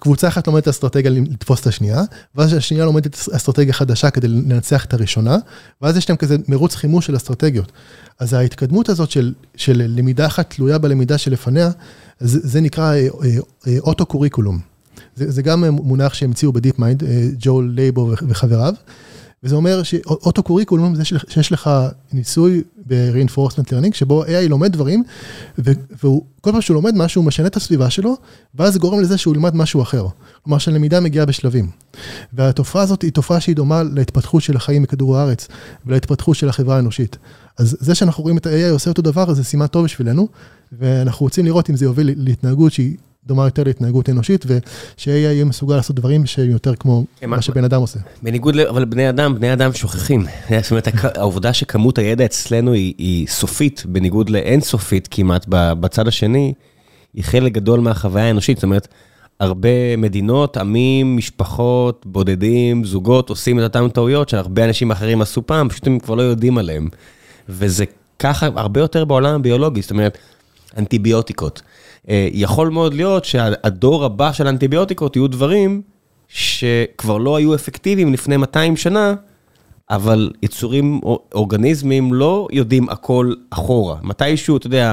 קבוצה אחת לומדת אסטרטגיה לתפוס את השנייה, ואז השנייה לומדת אסטרטגיה חדשה כדי לנצח את הראשונה, ואז יש להם כזה מרוץ חימוש של אסטרטגיות. אז ההתקדמות הזאת של, של למידה אחת תלויה בלמידה שלפניה, זה, זה נקרא autocurriculum. זה, זה גם מונח שהמציאו ב DeepMind, ג'ול לייבו וחבריו. וזה אומר שאוטו קוריקולום זה שיש לך ניסוי ב-reinforcement learning, שבו AI לומד דברים, והוא, כל פעם שהוא לומד משהו, הוא משנה את הסביבה שלו, ואז זה גורם לזה שהוא ילמד משהו אחר. כלומר, שלמידה מגיעה בשלבים. והתופעה הזאת היא תופעה שהיא דומה להתפתחות של החיים בכדור הארץ, ולהתפתחות של החברה האנושית. אז זה שאנחנו רואים את ה-AI עושה אותו דבר, זה סימן טוב בשבילנו, ואנחנו רוצים לראות אם זה יוביל להתנהגות שהיא דומה יותר להתנהגות אנושית, וש-AI יהיה מסוגל לעשות דברים שהם יותר כמו מה שבן אדם עושה. בניגוד, אבל בני אדם, בני אדם שוכחים. <laughs> זאת אומרת, העובדה שכמות הידע אצלנו היא סופית, בניגוד לאינסופית כמעט בצד השני, היא חלק גדול מהחוויה האנושית. זאת אומרת, הרבה מדינות, עמים, משפחות, בודדים, זוגות, עושים את אותן טעויות שהרבה אנשים אחרים עשו פעם, פשוט הם כבר לא יודעים עליהם. וזה ככה הרבה יותר בעולם הביולוגי, זאת אומרת, אנטיביוטיקות. אה, יכול מאוד להיות שהדור הבא של אנטיביוטיקות יהיו דברים שכבר לא היו אפקטיביים לפני 200 שנה, אבל יצורים, אורגניזמים לא יודעים הכל אחורה. מתישהו, אתה יודע,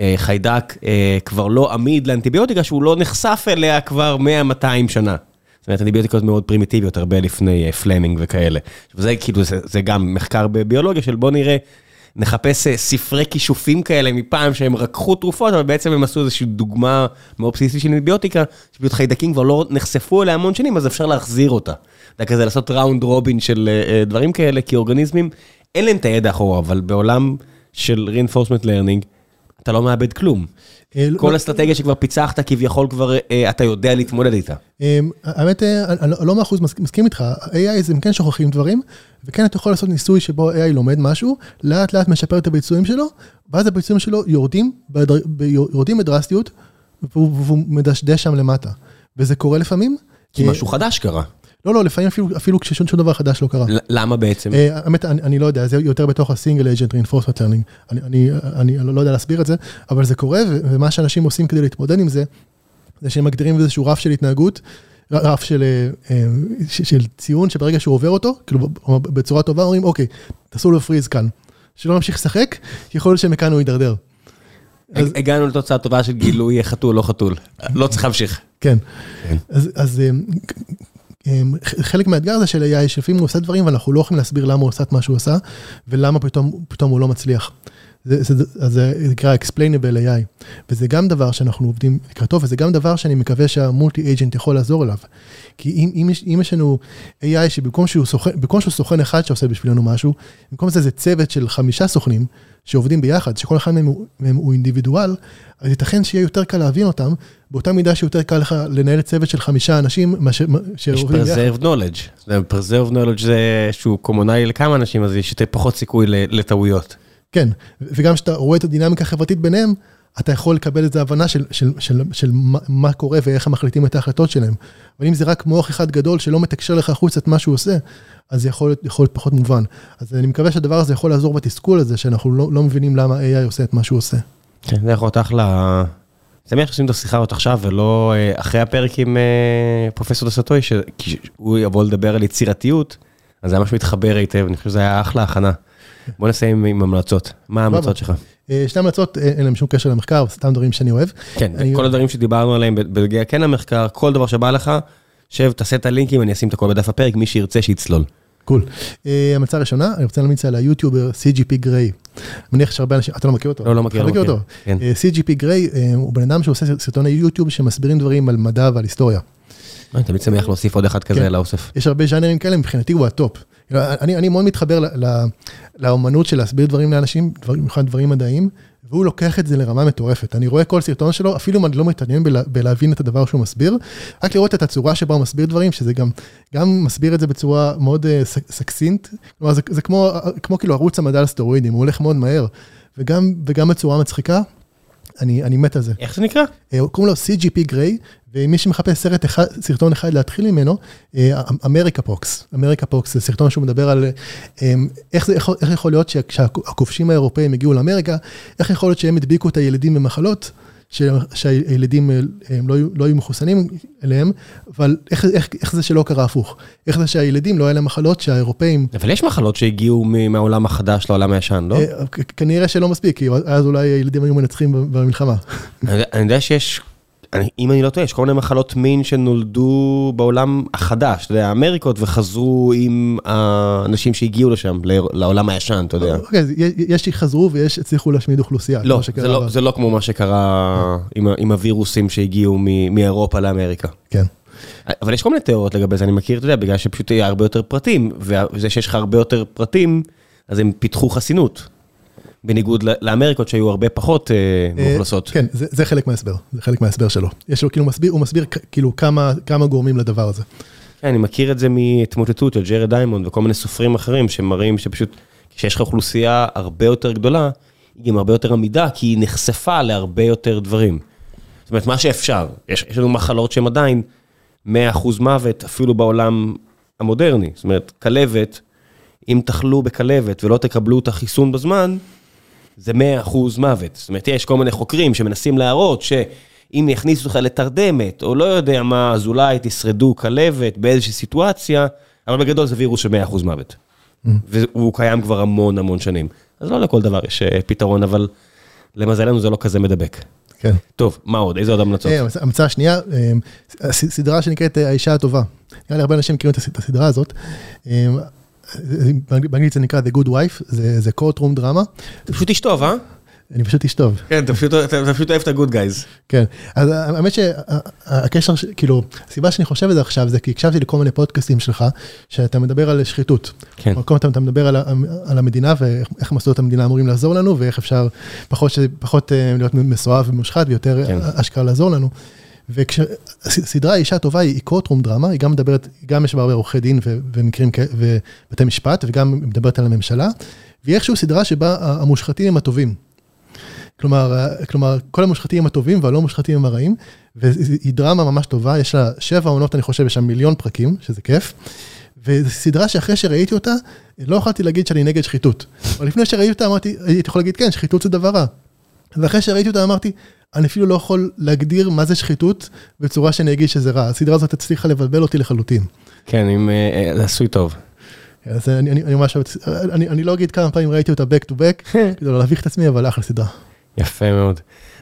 אה, חיידק אה, כבר לא עמיד לאנטיביוטיקה שהוא לא נחשף אליה כבר 100-200 שנה. זאת אומרת, אנטיביוטיקות מאוד פרימיטיביות, הרבה לפני פלמינג וכאלה. וזה כאילו, זה, זה גם מחקר בביולוגיה של בוא נראה נחפש אה, ספרי כישופים כאלה מפעם שהם רקחו תרופות, אבל בעצם הם עשו איזושהי דוגמה מאוד בסיסית של אנטיביוטיקה, שפשוט חיידקים כבר לא נחשפו אליה המון שנים, אז אפשר להחזיר אותה. זה כזה לעשות ראונד רובין של אה, אה, דברים כאלה, כי אורגניזמים, אין להם את הידע אחורה, אבל בעולם של reinforcement learning, אתה לא מאבד כלום. אה, כל לא- אסטרטגיה שכבר פיצחת, כביכול כבר אה, אתה יודע להתמודד איתה. אמ, האמת, אה, אני לא- לא מאה אחוז מס- מסכים איתך, AI זה הם כן שוכחים דברים, וכן אתה יכול לעשות ניסוי שבו AI לומד משהו, לאט לאט משפר את הביצועים שלו, ואז הביצועים שלו יורדים, בדר- ב- יורדים בדרסטיות, והוא מדשדש שם למטה. וזה קורה לפעמים. כי אה, משהו חדש קרה. לא, לא, לפעמים אפילו- אפילו כששום שום דבר חדש לא קרה. למה בעצם? אה, האמת, אני אני לא יודע, זה יותר בתוך הסינגל אג'נט reinforcement learning. אני- אני אני לא יודע להסביר את זה, אבל זה קורה, ומה שאנשים עושים כדי להתמודד עם זה, זה שהם מגדירים איזשהו רף של התנהגות, רף של אה, אה, ש- של ציון, שברגע שהוא עובר אותו, כאילו בצורה טובה, אומרים, אוקיי, תעשו לו פריז כאן. שלא נמשיך לשחק, יכול להיות שמכאן הוא יידרדר. אז- הגענו לתוצאה טובה של גילוי חתול, לא חתול. לא צריך להמשיך. כן. כן. אז, אז חלק מהאתגר הזה של AI, שלפעמים הוא עושה דברים ואנחנו לא יכולים להסביר למה הוא עשה את מה שהוא עשה, ולמה פתאום, פתאום הוא לא מצליח. זה, זה, אז זה נקרא explainable AI, וזה גם דבר שאנחנו עובדים לקראתו, וזה גם דבר שאני מקווה שהמולטי אג'נט יכול לעזור אליו. כי אם, אם, יש, אם יש לנו AI שבמקום שהוא סוכן, במקום שהוא סוכן אחד שעושה בשבילנו משהו, במקום זה זה צוות של חמישה סוכנים שעובדים ביחד, שכל אחד מהם מהם הוא אינדיבידואל, אז ייתכן שיהיה יותר קל להבין אותם, באותה מידה שיותר קל לך לנהל צוות של חמישה אנשים מאשר יש שעובדים ביחד. preserved knowledge. זה preserved knowledge זה שהוא קומונלי לכמה אנשים, אז יש יותר פחות סיכוי לטעויות. כן, וגם כשאתה רואה את הדינמיקה החברתית ביניהם, אתה יכול לקבל איזו הבנה של, של, של, של מה, מה קורה ואיך הם מחליטים את ההחלטות שלהם. אבל אם זה רק מוח אחד גדול שלא מתקשר לך החוצה את מה שהוא עושה, אז זה יכול יכול להיות פחות מובן. אז אני מקווה שהדבר הזה יכול לעזור בתסכול הזה, שאנחנו לא, לא מבינים למה AI עושה את מה שהוא עושה. כן, זה יכול להיות אחלה... שמח שעושים את השיחה הזאת עכשיו ולא אה, אחרי הפרק עם אה, פרופסור דסטוי, שהוא יבוא לדבר על יצירתיות, אז זה ממש מתחבר היטב, אני חושב שזה היה אחלה הכנה. בוא נסיים עם המלצות. מה ההמלצות שלך? אה, שתי המלצות, אין להם שום קשר למחקר, סתם דברים שאני אוהב. כן, אני- כל הדברים שדיברנו עליהם בנוגע כן למחקר, כל דבר שבא לך, שב, תעשה את הלינקים, אני אשים את הכל בדף הפרק, מי שירצה שיצלול. Cool. אה, המלצה ראשונה, אני רוצה להמליץ על היוטיובר CGP Grey. מניח שהרבה אנשים, אתה לא מכיר אותו? לא, לא מכיר, לא מכיר מכיר. אותו. כן. אה, CGP Grey אה, הוא בן אדם שעושה סרטוני יוטיוב שמסבירים דברים על מדע ועל היסטוריה. אני תמיד שמח להוסיף עוד אחד כזה כן. לאוסף. יש הרבה ז'אנרים כאלה, מבחינתי הוא ה top. אני, אני מאוד מתחבר ל- ל- לאומנות של להסביר דברים לאנשים, במיוחד דברים מדעיים, והוא לוקח את זה לרמה מטורפת. אני רואה כל סרטון שלו, אפילו אם אני לא מתעניין בלה, בלהבין את הדבר שהוא מסביר, רק לראות את הצורה שבה הוא מסביר דברים, שזה גם, גם מסביר את זה בצורה מאוד uh, סקסינט, כלומר זה, זה כמו, כמו כאילו ערוץ המדע על סטרואידים, הוא הולך מאוד מהר, וגם, וגם בצורה מצחיקה, אני, אני מת על זה. איך זה נקרא? אה, קוראים לו CGP גריי, ומי שמחפש סרט אחד, סרטון אחד להתחיל ממנו, אמריקה פוקס. אמריקה פוקס זה סרטון שהוא מדבר על אה, איך, זה, איך, איך יכול להיות שכשהכובשים האירופאים הגיעו לאמריקה, איך יכול להיות שהם הדביקו את הילדים במחלות, שהילדים אה, הם לא, לא היו מחוסנים אליהם, אבל איך, איך, איך זה שלא קרה הפוך? איך זה שהילדים לא היה להם מחלות שהאירופאים, אבל יש מחלות שהגיעו מהעולם החדש לעולם הישן, לא? אה, כנראה שלא מספיק, כי אז אולי הילדים היו מנצחים במלחמה. אני יודע- אני יודע שיש, אם אני לא טועה, יש כל מיני מחלות מין שנולדו בעולם החדש, אתה יודע, אמריקות, וחזרו עם האנשים שהגיעו לשם, לעולם הישן, אתה יודע. אוקיי, אז יש- שחזרו ויש הצליחו להשמיד אוכלוסייה. לא, זה לא- זה לא כמו מה שקרה עם עם הווירוסים שהגיעו מ- מאירופה לאמריקה. כן. אבל יש כל מיני תיאוריות לגבי זה, אני מכיר, אתה יודע, בגלל שפשוט יהיה הרבה יותר פרטים, וזה שיש לך הרבה יותר פרטים, אז הם פיתחו חסינות. בניגוד לאמריקות שהיו הרבה פחות אה, מאוכלסות. כן, זה, זה חלק מההסבר, זה חלק מההסבר שלו. יש לו כאילו מסביר, הוא מסביר כאילו כמה, כמה גורמים לדבר הזה. כן, אני מכיר את זה מהתמוטטות של ג'רד דיימונד וכל מיני סופרים אחרים שמראים שפשוט כשיש לך אוכלוסייה הרבה יותר גדולה, היא גם הרבה יותר עמידה, כי היא נחשפה להרבה יותר דברים. זאת אומרת, מה שאפשר, יש, יש לנו מחלות שהן עדיין 100% מוות, אפילו בעולם המודרני. זאת אומרת, כלבת, אם תחלו בכלבת ולא תקבלו את החיסון בזמן, זה 100% מוות. זאת אומרת, יש כל מיני חוקרים שמנסים להראות שאם יכניסו אותך לתרדמת, או לא יודע מה, אז אולי תשרדו כלבת באיזושהי סיטואציה, אבל בגדול זה וירוס של 100% מוות. והוא קיים כבר המון המון שנים. אז לא לכל דבר יש אה, פתרון, אבל למזלנו זה לא כזה מדבק. כן. טוב, מה עוד? איזה עוד המלצות? אה, המצאה השנייה, אה, סדרה שנקראת האישה הטובה. נראה לי הרבה אנשים מכירים את הסדרה הזאת. אה, באנגלית זה נקרא The Good Wife, זה, זה courtroom דרמה. אתה פשוט תשטוב, אה? אני פשוט תשטוב. כן, אתה פשוט, אתה, אתה פשוט אוהב את ה-good guys. כן, אז האמת שהקשר, ש- כאילו, הסיבה שאני חושב על זה עכשיו זה כי הקשבתי לכל מיני פודקאסטים שלך, שאתה מדבר על שחיתות. כן. כל הזמן אתה מדבר על, על המדינה ואיך מוסדות המדינה אמורים לעזור לנו, ואיך אפשר פחות, פחות אה, להיות מסואב ומושחת ויותר. כן. אשכרה לעזור לנו. וכשסדרה אישה טובה היא קורטרום דרמה, היא גם מדברת, גם יש בה הרבה עורכי דין ו- ומקרים ובתי משפט, וגם מדברת על הממשלה, והיא איכשהו סדרה שבה המושחתים הם הטובים. כלומר, כלומר, כל המושחתים הם הטובים והלא מושחתים הם הרעים, והיא דרמה ממש טובה, יש לה שבע עונות, אני חושב, יש שם מיליון פרקים, שזה כיף. וזו סדרה שאחרי שראיתי אותה, לא יכולתי להגיד שאני נגד שחיתות. אבל לפני שראיתי אותה אמרתי, הייתי יכול להגיד, כן, שחיתות זה דבר רע. ואחרי שראיתי אותה אמרתי, אני אפילו לא יכול להגדיר מה זה שחיתות בצורה שאני אגיד שזה רע. הסדרה הזאת הצליחה לבלבל אותי לחלוטין. כן, עם, אה, אה, עשוי טוב. אז אני, אני, אני ממש, אני, אני לא אגיד כמה פעמים ראיתי אותה back to back, <laughs> כדי לא להביך את עצמי, אבל אחלה סדרה. יפה מאוד.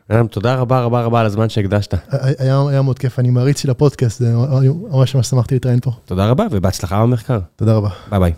אדם, תודה רבה רבה רבה על הזמן שהקדשת. היה, היה מאוד כיף, אני מעריץ של הפודקאסט, זה ממש ממש שמחתי להתראיין פה. תודה רבה ובהצלחה במחקר. תודה רבה. ביי ביי.